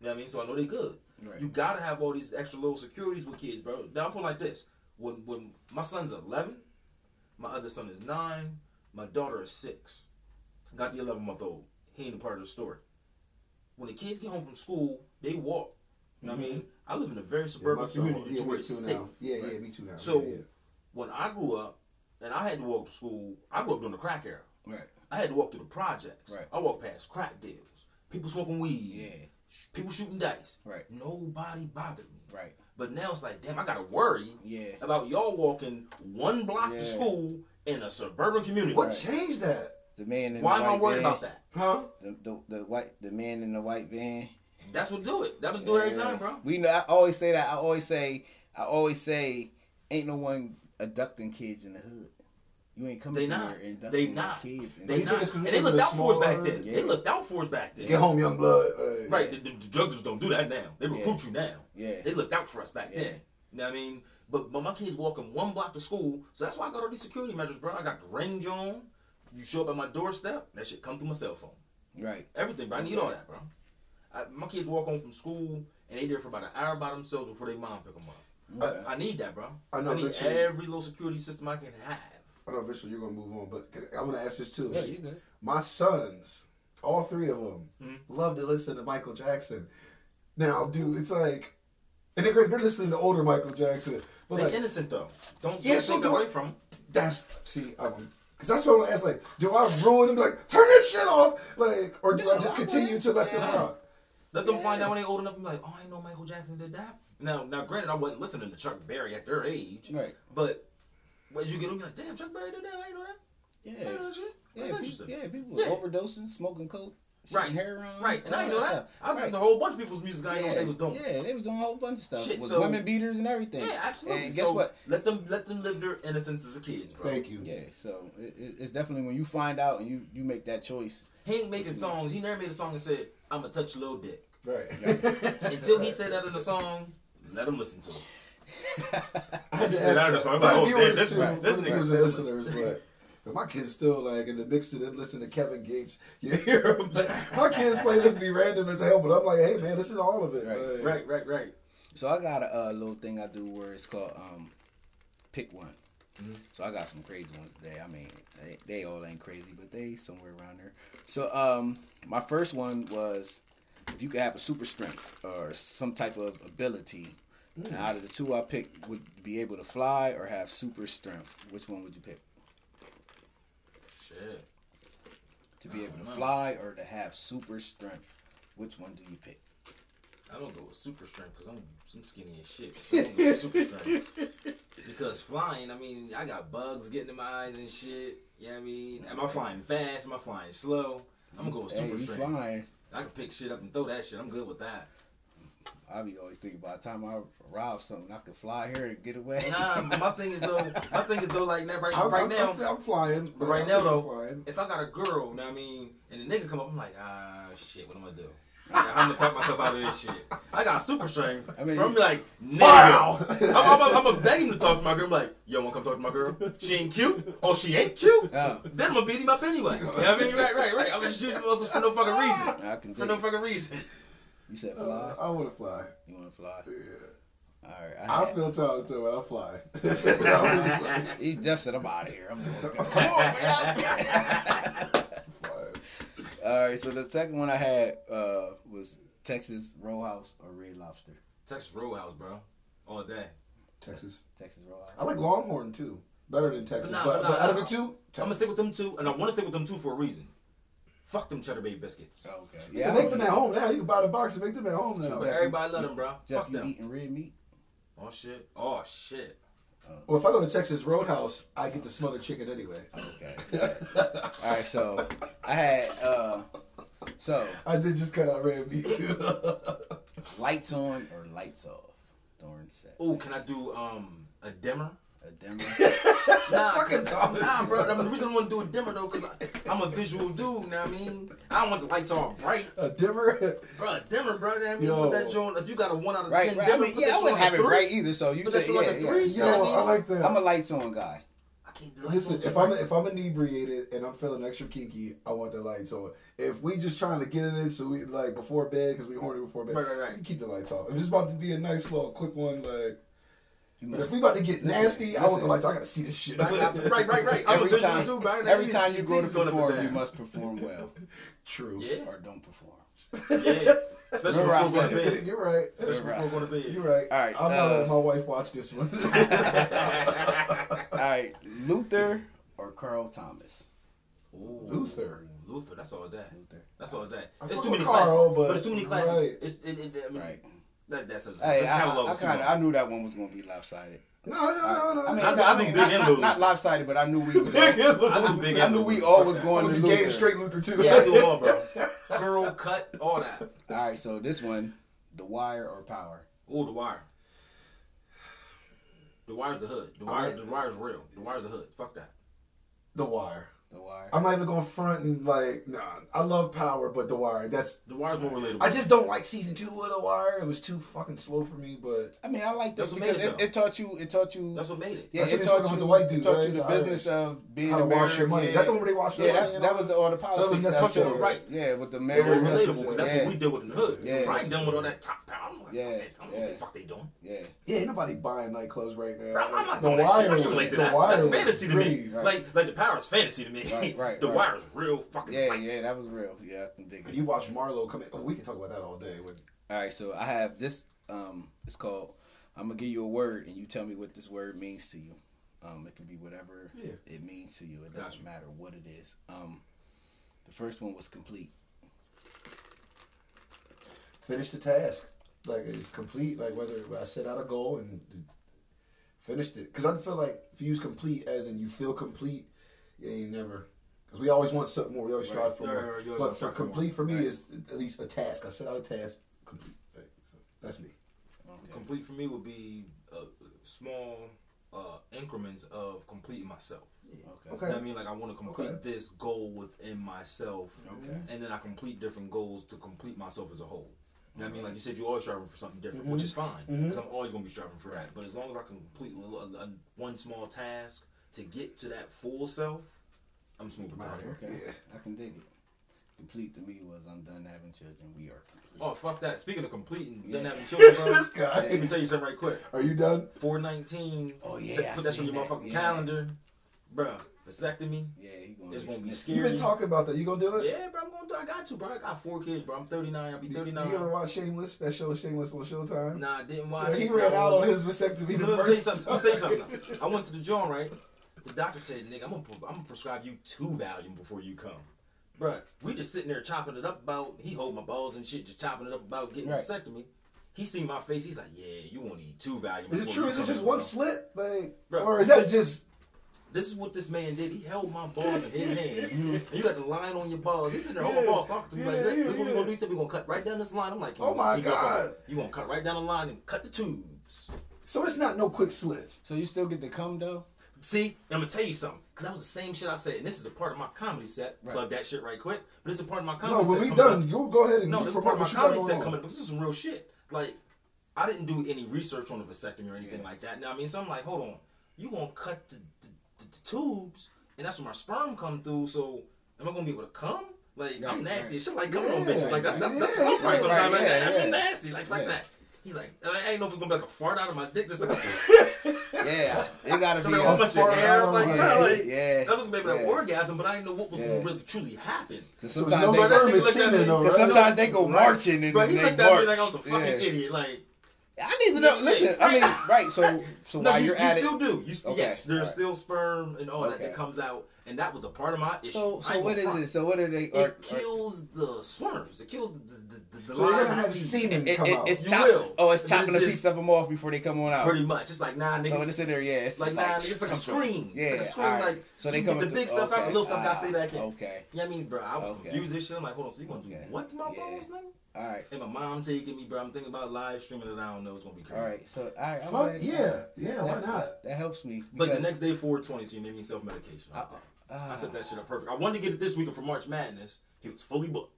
You know what I mean? So I know they good. Right. You gotta have all these extra little securities with kids, bro. Now I put it like this: when when my son's eleven, my other son is nine, my daughter is six. Got the eleven month old. He ain't a part of the story. When the kids get home from school, they walk. You know what I mm-hmm. mean? I live in a very suburban son- community yeah, to where it's safe. now. Yeah, yeah, me too now. So- yeah, yeah. When I grew up, and I had to walk to school, I grew up during the crack era. Right. I had to walk through the projects. Right. I walked past crack deals, people smoking weed, Yeah. people shooting dice. Right. Nobody bothered me. Right. But now it's like, damn, I gotta worry Yeah. about y'all walking one block Yeah. to school in a suburban community. What Right. changed that? The man in Why the am I white worried van, about that? Huh? The, the the white the man in the white van. That's what do it. That'll do it every time, bro. We know. I always say that. I always say. I always say, ain't no one abducting kids in the hood. You ain't coming They here not. and They no not. kids. in They you not. it's 'cause And they looked out for us back then. Yeah. They looked out for us back then. Get home, young blood. Uh, Right. The, the, the drug dealers don't do that now. They recruit you now. Yeah. They looked out for us back Yeah. then. You know what I mean? But but my kids walking one block to school, so that's why I got all these security measures, bro. I got the range on. You show up at my doorstep, that shit come through my cell phone. Right. Everything, bro. I need all that, bro. I, my kids walk home from school and they there for about an hour by themselves before their mom pick them up. Okay. I need that, bro. I know, I need every little security system I can have. I know, eventually you're gonna move on, but can, I want to ask this too. yeah, you good. My sons, all three of them, Mhm. love to listen to Michael Jackson. Now, dude, it's like, and they're, great, they're listening to older Michael Jackson, but They're like, innocent though. Don't, Yeah, don't so take do away I- from that's see, um, because that's what I want to ask. Like, do I ruin them? Like, turn that shit off, like, or do No, I just I continue wouldn't. to let them Yeah. rock? Let them Yeah. find out when they're old enough and be like, oh, I know Michael Jackson did that. Now, now, granted, I wasn't listening to Chuck Berry at their age, Right. but as you get them, you're like, damn, Chuck Berry did that. I didn't know that. I didn't know Yeah. that shit. Yeah, That's people, interesting. yeah, people Yeah. overdosing, smoking coke, Right. shooting heroin, Right, and I didn't know that. stuff. I was listening Right. to a whole bunch of people's music. I didn't know what they was doing. Yeah, they was doing a whole bunch of stuff. Shit, with so- women beaters and everything. Yeah, absolutely. And guess so what? Let them let them live their innocence as a kids, bro. Thank you. Yeah, so it, it, it's definitely when you find out and you you make that choice. He ain't making songs. He never made a song and said, "I'm gonna touch a little dick." Right. Until he said that in the song, let him listen to it. I had He to said ask that, so I'm for like, oh, viewers damn, this- too, right, for this the nigga viewers said and it. listeners, but 'cause my kids still like in the mix to them listening to Kevin Gates. You hear them? Like, My kids playlist be random as hell, but I'm like, hey man, listen to all of it. Right. Like, Right, right, right. So I got a uh, little thing I do where it's called um, pick one. Mhm. So I got some crazy ones today. I mean, they, they all ain't crazy, but they somewhere around there. So um, my first one was if you could have a super strength or some type of ability. Mm. And out of the two I picked, would be able to fly or have super strength. Which one would you pick? Shit. To be able don't to know. fly or to have super strength? Which one do you pick? I'm gonna go with super strength because I'm, I'm skinny as shit. So I'm gonna go with super strength. Because flying, I mean, I got bugs getting in my eyes and shit. You know I mean? Am I flying fast? Am I flying slow? I'm gonna go with super you strength. flying. I can pick shit up and throw that shit. I'm good with that. I be always thinking by the time I rob something, I could fly here and get away. Nah, my thing is though, my thing is though, like that right, I'm, right I'm, now, I'm, I'm flying. But right I'm now, though, flying. if I got a girl, you know what I mean, and the nigga come up, I'm like, ah, shit, what am I gonna do? I'm gonna talk myself out of this shit. I got super strength. I mean, I'm like, nigga. Wow. I'm, I'm, I'm, I'm gonna beg him to talk to my girl. I'm like, yo, wanna come talk to my girl? She ain't cute? Oh, she ain't cute? Oh, Then I'm gonna beat him up anyway. You know what I mean? Right, right, right. I'm gonna shoot muscles for no fucking reason. I can For no it. fucking reason. You said fly. Uh, I want to fly. You want to fly? Yeah. All right. I had- feel tall still when I fly. He's Jeff said I'm out of here. I'm going. Come on, man. All right. So the second one I had uh, was Texas Roadhouse or Red Lobster. Texas Roadhouse, bro. All day. Texas. Texas Roadhouse. I like Longhorn too. Better than Texas. But nah, but, but but nah, out of the two, I'm gonna stick with them two, and I want to stick with them two for a reason. Fuck them cheddar bay biscuits. Oh, okay. You can make them at home now. You can buy the box and make them at home now. But everybody love them, bro. Jeff, Fuck you them. eating red meat? Oh shit. Oh shit. Well, if I go to Texas Roadhouse, I get the smothered chicken anyway. Okay. All right. So I had uh, so I did just cut out red meat too. lights on or lights off during sex. Oh, can I do um a dimmer? A dimmer. Nah, Fucking 'cause- Thomas. nah, bro. I mean, the reason I want to do a dimmer though, cause I, I'm a visual dude. You know what I mean? I don't want the lights all bright, a dimmer. bro. A dimmer, bro. You know what I mean, Yo. put that joint. If you got a one out of Right. ten right. I dimmer, mean, put yeah, that I shit wouldn't on have a it three. right either. So you Put that say shit like yeah, a yeah. three. Yo, You know what I I mean? like that. I'm a lights on guy. I can't do lights Listen, if I'm if I'm inebriated and I'm feeling extra kinky, I want the lights on. If we just trying to get it in, so we like before bed because we horny before bed, Right, right, right. you keep the lights off. If it's about to be a nice little quick one, like. You if we about to get Listen, nasty, I want the listen. lights. I gotta see this shit. Right, right, right, right. I'm every time, dude, man. every time you go to titties going up and perform, you must perform well True. Yeah, or don't perform. yeah. Especially Remember I before going to bed. You're right. Especially Remember before going to bed. You're right. All right, I'm not uh, letting my wife watch this one. All right, Luther or Carl Thomas. Ooh, Luther. Luther. That's all that. Luther. That's all that. I It's too many Carl, classes. but- But it's too many classes. right. It's, it, it, I mean, Right. That, that's, that's Hey, I, catalog I, I kind of I knew that one was gonna be lopsided. No, no, no, no. I mean, I- not, I I knew mean, Big not, and not, Lose. not lopsided, but I knew we was. Big and I I knew, knew Big I knew we all was going gonna to be gay and lose. straight Luther too. Yeah, I do them all, bro. Curl, cut, all that. All right, so this one, The Wire or Power? Oh, the wire. The wire's the hood. The wire, oh, the wire's real. The wire's the hood. Fuck that. The Wire. The Wire. I'm not even going front and like, nah. I love Power, but The Wire. That's. The wire's more relatable. I just don't like season two of The Wire. It was too fucking slow for me. But I mean, I like this That's what because made it, it, it taught you. It taught you. That's what made it. yeah, That's it taught you. the white dude, it taught right? you the The business of being how to American. wash your money. Yeah, That the one where they wash their yeah money that, that all was all the So it was politics. that necessary. Right. Yeah, with the It It was was relatable. That's Yeah. what we did with the hood. Yeah, I done with all that top power. I'm like, Yeah, fuck it. I don't know yeah. what the fuck they doing. Yeah. yeah, ain't nobody buying nightclubs right now. Bro, I'm not the doing that shit. I Wire can was- The that. Wire That's was fantasy to me. Right. Like, like the power is fantasy to me. Right, right, the right. wire is real fucking. Yeah, life. yeah, that was real. Yeah, I can dig it. You watch Marlo come in. Oh, we can talk about that all day. With All right, so I have this. Um, it's called. I'm gonna give you a word, and you tell me what this word means to you. Um, it can be whatever Yeah. it means to you. It doesn't Gotcha. matter what it is. Um, the first one was complete. finish the task, like it's complete. Like whether I set out a goal and finished it, because I feel like if you use complete as in you feel complete, you ain't never. Because we always want something more. We always strive Right. for Yeah, more. yeah, you always But for strive for complete for me Right. is at least a task. I set out a task, complete. Right. So that's me. Okay. Complete for me would be uh, small uh, increments of completing myself. Okay. You know Okay. I mean? Like I want to complete Okay. this goal within myself, Okay. and then I complete different goals to complete myself as a whole. You know what I mean? Like you said, you're always striving for something different, Mhm. which is fine because I'm always going to be striving for that. But as long as I can complete a, little- a, one small task to get to that full self, I'm smooth with Out that. here. Okay. Yeah. I can dig it. Complete to me was I'm done having children. We are complete. Oh fuck that! Speaking of completing, Yeah. done having children, bro. this guy. Let me tell you something right quick. Are you done? Four nineteen. Oh, yeah, I Put that on your that. motherfucking Yeah. calendar, bruh. Vasectomy. Yeah, he gonna It's be gonna be sniffing. You've been talking about that. You gonna do it? Yeah, bro. I'm gonna do. I got to, bro. I got four kids, bro. I'm 39. I'll be 39. you ever watch Shameless? That show Shameless on Showtime. Nah, I didn't Yeah, watch. he it, ran out on his vasectomy the Let me tell you first something. Tell you something. I went to the joint, right? The doctor said, "Nigga, I'm gonna, I'm gonna prescribe you two Valium before you come." Bruh, we just sitting there chopping it up about. He hold my balls and shit, just chopping it up about getting Right. a vasectomy. He seen my face. He's like, "Yeah, you won't need two Valium." Is it true? Is it just one slit? Like, Bro, or is that just This is what this man did. He held my balls in his hand. And you got the line on your balls. He's sitting there holding Yeah. my balls, talking to me like, Yeah, "Look, yeah, this is what we yeah. gonna do." He said, "We gonna cut right down this line." I'm like, Oh my God. You gonna cut right down the line and cut the tubes?" so? It's not no quick slit. So you still get to come though? See, I'm gonna tell you something, cause that was the same shit I said, and this is a part of my comedy set. Right. Plug that shit right quick, but it's a part of my comedy set. No, comedy when set. we done, up. you go ahead and No, you this is part of my what you got comedy going set on. coming up. This is some real shit. Like, I didn't do any research on the vasectomy or anything Yeah. like that. Now, I mean, so I'm like, hold on, you gonna cut the, the, the, the tubes, and that's where my sperm come through. So, am I gonna be able to come? Like, I'm nasty. right. Shit like coming on bitches. Like that's that's that's yeah, what I'm like right, sometimes. like, yeah, I'm nasty. Like fuck Yeah. that. He's like, I ain't know if it's gonna be like a fart out of my dick, just like Yeah, it gotta be Like, a how much fart air, like, yeah, bro, like, yeah. that was maybe an orgasm, but I didn't know what was Yeah. gonna really truly happen. Cause So sometimes no they, Bro, that sperm nigga is looked at semen me- though, right? sometimes they go marching and But he they looked at me like I was a fucking Yeah. idiot. Like, I need to know. Listen, I mean, right? So, so no, while you, you're you at still it, do. You st- Okay, yes, there's alright. still sperm and all that that comes out, and that was a part of my issue. so I so ain't what gonna is front. it? So what are they? It Are, are, kills the swimmers. It kills the the, the, the So you're gonna have semen. semen it, come it, out. it's You chop, will. Oh, it's chopping a piece of them off before they come on out. Pretty much, it's like nah, niggas. So it's in there, yeah. It's like just nah, niggas, it's like a come screen. Yeah, it's like a screen. alright. Like so they come get the big stuff out, the little stuff gotta stay back in. Okay, Yeah, I mean, bro, I'm Okay. confused this shit. I'm like, hold on, so you gonna do what to my Yeah. balls, nigga? all right, And my mom taking me, bro. I'm thinking about live streaming it. I don't know. It's gonna be crazy. all right. So all right, I'm Fuck glad- yeah, yeah. Why that, not? That helps me. But the next day, 420, so you made me self medication. I, I uh, set that shit up perfect. I wanted to get it this weekend for March Madness. He was fully booked.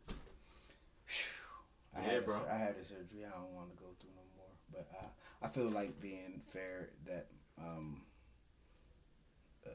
I Yeah, had bro. A, I had a surgery. I don't want to go through no more. But I, I feel like being fair that um, uh,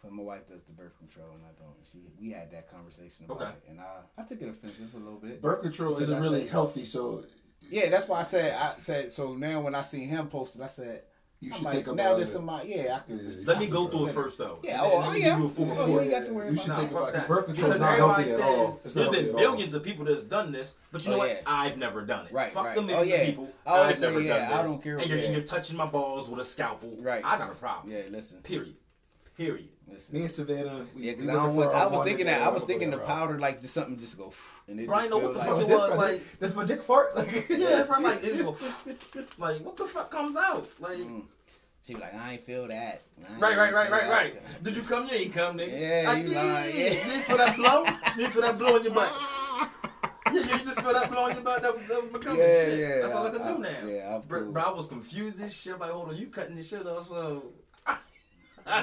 cause my wife does the birth control and I don't. She we had that conversation about Okay. it, and I I took it offensive a little bit. Birth control isn't I really said- healthy, so Yeah, that's why I said I said so. Now when I seen him posted, I said you I'm should like, think now about there's it. somebody. Yeah, I can. Yeah. Let me go through it first, though. Yeah, oh, oh, yeah. can do Oh, you ain't got to worry You should about think about Fuck because that. birth control is Because not everybody healthy at says all. It's there's been healthy at all. millions of people that's done this, but you know Oh, what? I've never done it. Right, Fuck right. the Oh, millions yeah. of people. I always I've never done yeah, I don't care And you're, what- and you're touching my balls with a scalpel. Right. I got a problem. Yeah, listen. Period. Period. Listen. Me and Savannah. We, Yeah, we because I don't want. I was thinking that. I was thinking the gonna powder like just something just go and it Bro, I just know what the like, fuck route. it was, my like- dick- That's my dick fart. Like, Yeah, bro, like, it's go- like what the fuck comes out? Like, Mm. She be like, I ain't feel that. I ain't right, right, right, right, that." right. Did you come? You ain't come, nigga. Yeah, I you did. lying, yeah. You feel that blow? You feel that blow in your butt? Yeah, you just feel that blow in your butt. That, that was Yeah, shit. yeah. That's all I can do I- now. Yeah, I'm Bro, bro, I was confused as shit. Like, hold on, you cutting this shit off, so.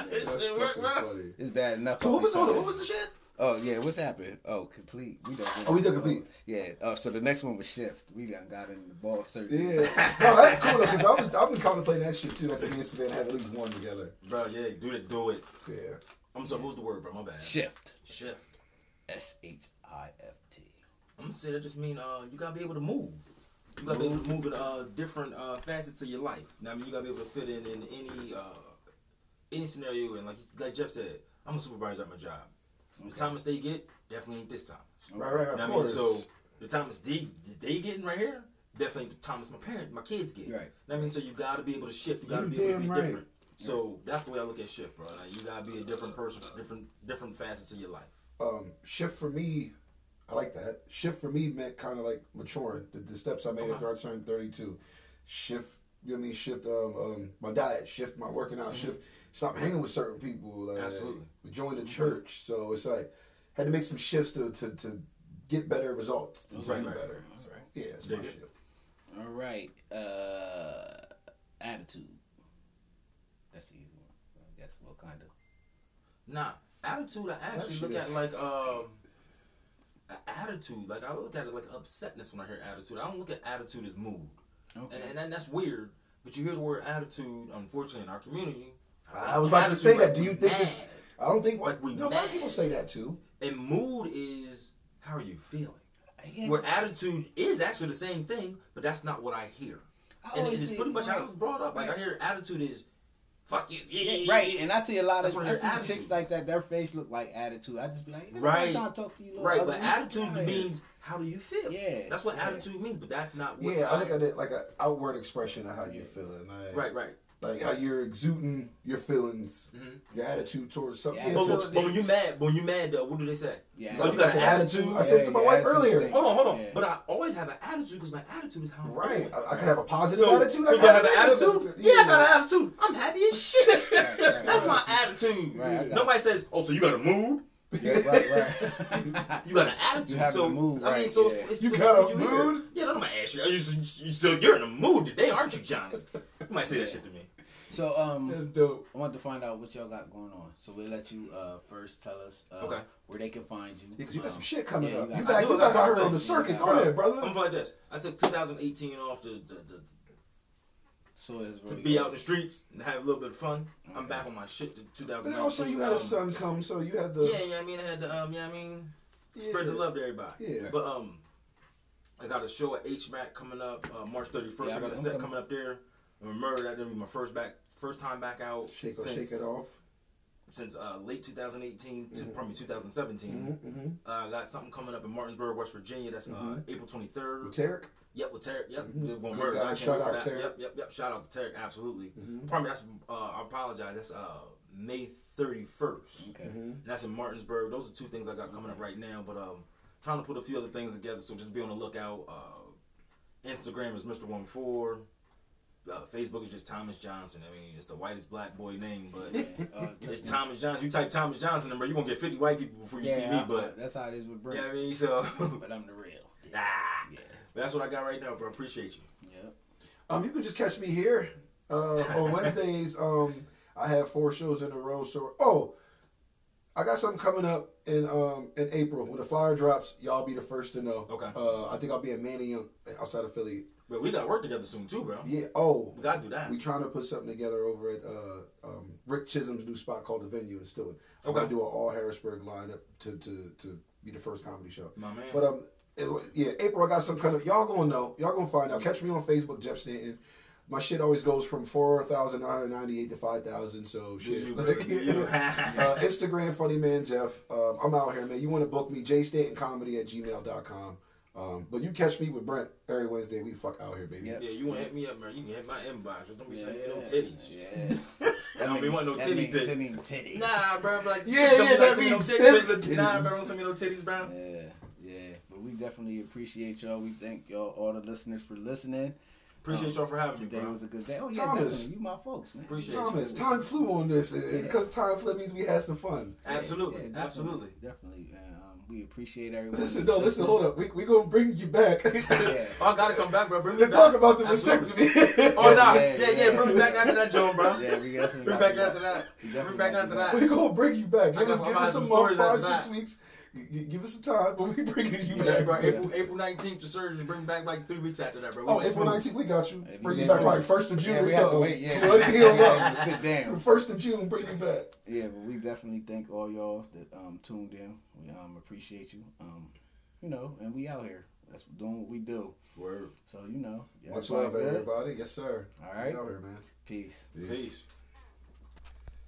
This shit work, bro. funny. It's bad enough. So what was hold on, what was the shit? Oh yeah, what's happening? Oh, complete. We done. Oh, we done complete. Yeah. Uh, so the next one was shift. We done got in the ball surgery. Yeah. No, that's cool though, because I was I've been contemplating that shit too. Like me and Savannah have at least one together. Bro, yeah, do it, do it. Yeah. I'm sorry, what was the word, bro? My bad. Shift. Shift. S H I F T. I'm gonna say that just mean uh, you gotta be able to move. You gotta be able to move in uh, different uh, facets of your life. Now, I mean, you gotta be able to fit in in any uh, any scenario. And like like Jeff said, I'm a supervisor at my job. The Thomas they get definitely ain't this time. Right, right, of I mean, so the Thomas they they getting right here, definitely the Thomas my parents, my kids get. Right. I mean, so you gotta be able to shift. You gotta be able to be right. different. So that's the way I look at shift, bro. Like, you gotta be a different person, different different facets of your life. um, shift for me, I like that. Shift for me meant kind of like maturing. The, the steps I made Okay. after I turned 32. Shift, you know what I mean? Shift um, um, my diet, shift my working out, shift, stop hanging with certain people. Like. Absolutely. Join the church. So it's like, had to make some shifts to, to, to get better results, to Right, do right. better. All right. Yeah, it's my it. shift. All right. Uh, attitude. That's the easy one. I guess what kind of. Nah, attitude. I actually look at like um, attitude. Like I look at it like upsetness when I hear attitude. I don't look at attitude as mood, Okay. and, and that's weird. But you hear the word attitude, unfortunately, in our community. I was about to say that. Do you think it's- mad. I don't think, Like we no, a lot of people say that too. And mood is how are you feeling? Yeah, Where attitude is actually the same thing, but that's not what I hear. I And it's pretty much how I was brought up. Like I hear attitude is, fuck you. Yeah, right, and I see a lot of I see attitude. chicks like that. Their face look like attitude. I just be like, Right. right, trying to talk to you, Right, but attitude Get outta here. means how do you feel? Yeah, That's what yeah. attitude means, but that's not what Yeah, I look at it like an outward expression of how you're feeling. Like, Right, right. Like how you're exuding your feelings, Mhm. your attitude towards something. Yeah, Yeah, But, feel but, but when you mad, but when you mad though, what do they say? Yeah, Oh, you got an attitude? I said it to my wife earlier. stinks. Hold on, hold on. Yeah. But I always have an attitude because my attitude is how I'm Right. feeling. I, I can have a positive So, attitude. so I you can have a an negative attitude? Yeah, I got an attitude. I'm happy as shit. Right, right, That's right. my attitude. Right, I got Nobody says, "Oh, so you got a mood? Yeah, right, right. You got an attitude." You have so a mood, I mean, so yeah. it's, it's, You got what a you hear. mood? Yeah, none of my ask you. You, you, you still, you're in a mood today, aren't you, Johnny? You might say that shit to me. So um, That's dope. I want to find out what y'all got going on. So we'll let you uh first tell us uh, Okay. where they can find you. Yeah, because you got Um, some shit coming yeah, up. you You got- back, I you do, back I out got here on the circuit. Go Bro, ahead, I'm brother. like this. I took 2018 off to, to, to, So it's to be out in the streets and have a little bit of fun. I'm back on my shit to But 2019. then also you had a um, son come, so you had the Yeah, yeah. I mean, I had to, um, yeah, I mean, spread the love to everybody. Yeah. But um, I got a show at HMAC coming up uh, March 31st. Yeah, I got I'm a set coming. coming up there. Remember that will be my first back, first time back out shake, since, shake it off. since uh, late 2018 to Mhm. probably 2017. Mm-hmm, mm-hmm. Uh, I got something coming up in Martinsburg, West Virginia. That's uh, Mhm. April 23rd. With Tarek. Yep, with Tarek. Yep, Mhm. Good murder. guy. Shout out. Tarek. Yep, yep, yep. Shout out to Tarek. Absolutely. Mm-hmm. Pardon me. That's uh, I apologize. That's uh, May 31st. okay. Mm-hmm. And that's in Martinsburg. Those are two things I got coming up right now. But um, trying to put a few other things together. So just be on the lookout. Uh, Instagram is Mr. One Four. Uh, Facebook is just Thomas Johnson. I mean, it's the whitest black boy name, but Yeah, uh, it's Thomas Johnson. You type Thomas Johnson, and bro, you gonna get 50 white people before you yeah, see me. I- But that's how it is with you Brent. know I mean, so But I'm the real. ah, Yeah. that's what I got right now, bro. Appreciate you. Yeah. Um, you can just catch me here uh, on Wednesdays. Um, I have four shows in a row. So, oh, I got something coming up in um in April when the flyer drops. Y'all be the first to know. Okay. Uh, I think I'll be in Manning outside of Philly. But we got to work together soon too, bro. Yeah. Oh, We gotta do that. we trying to put something together over at uh, um, Rick Chisholm's new spot called the Venue in Stillman. I'm Okay. gonna do an all Harrisburg lineup to to to be the first comedy show. My man. But um, it, yeah, April. I got some kind of y'all gonna know. Y'all gonna find out. Catch me on Facebook, Jeff Stanton. My shit always goes from four thousand nine hundred ninety eight to five thousand. So shit. you, you? uh, Instagram, funny man Jeff. Um, I'm out here, man. You want to book me? jstantoncomedy at gmail.com. Um, but you catch me with Brent every Wednesday. We fuck out here, baby. Yep. Yeah, you want to hit me up, man? You can hit my inbox. Just don't be sending me no titties. Yeah. I don't be want no titty means pics. sending titties. Nah, bro. Like, Yeah, don't be yeah, that send me no means dick send pics. the Nah, bro. Don't send me no titties, bro. Yeah, yeah. But we definitely appreciate y'all. We thank y'all, all the listeners, for listening. Appreciate Um, y'all for having me, Today bro. was a good day. Oh yeah, Thomas. definitely. You my folks, man. Appreciate Thomas, you. time flew on this, and Yeah. because time flew means we had some fun. Absolutely, yeah, definitely, absolutely. definitely. And, um, we appreciate everyone. Listen, that's no, listen, hold up. We we gonna bring you back. Yeah. Oh, I gotta come back, bro. Bring me back. talk about the Absolutely. vasectomy. Oh, nah. Yeah, Yeah, yeah, yeah. Bring me back after that, John, bro. Yeah, we definitely. Bring back after that. We Bring definitely back after that. we gonna bring you back. Give us give us some some more five six that. weeks. G- g- Give us some time, but we bringing you Yeah, back, bro. bro. April April nineteenth, the surgery. Bring back like three weeks after that, bro. Oh, April nineteenth, we got you. Hey, we Bring you back you. like first of June Yeah, or we have to something. wait. Yeah, So let it heal Yeah, up. sit down. First of June, bring you back. Yeah, but we definitely thank all y'all that um, tuned in. We um, appreciate you. Um, you know, and we out here. That's doing what we do. Word. So you know, Much everybody love, good? everybody. Yes, sir. All right, We out here, man. peace. Peace.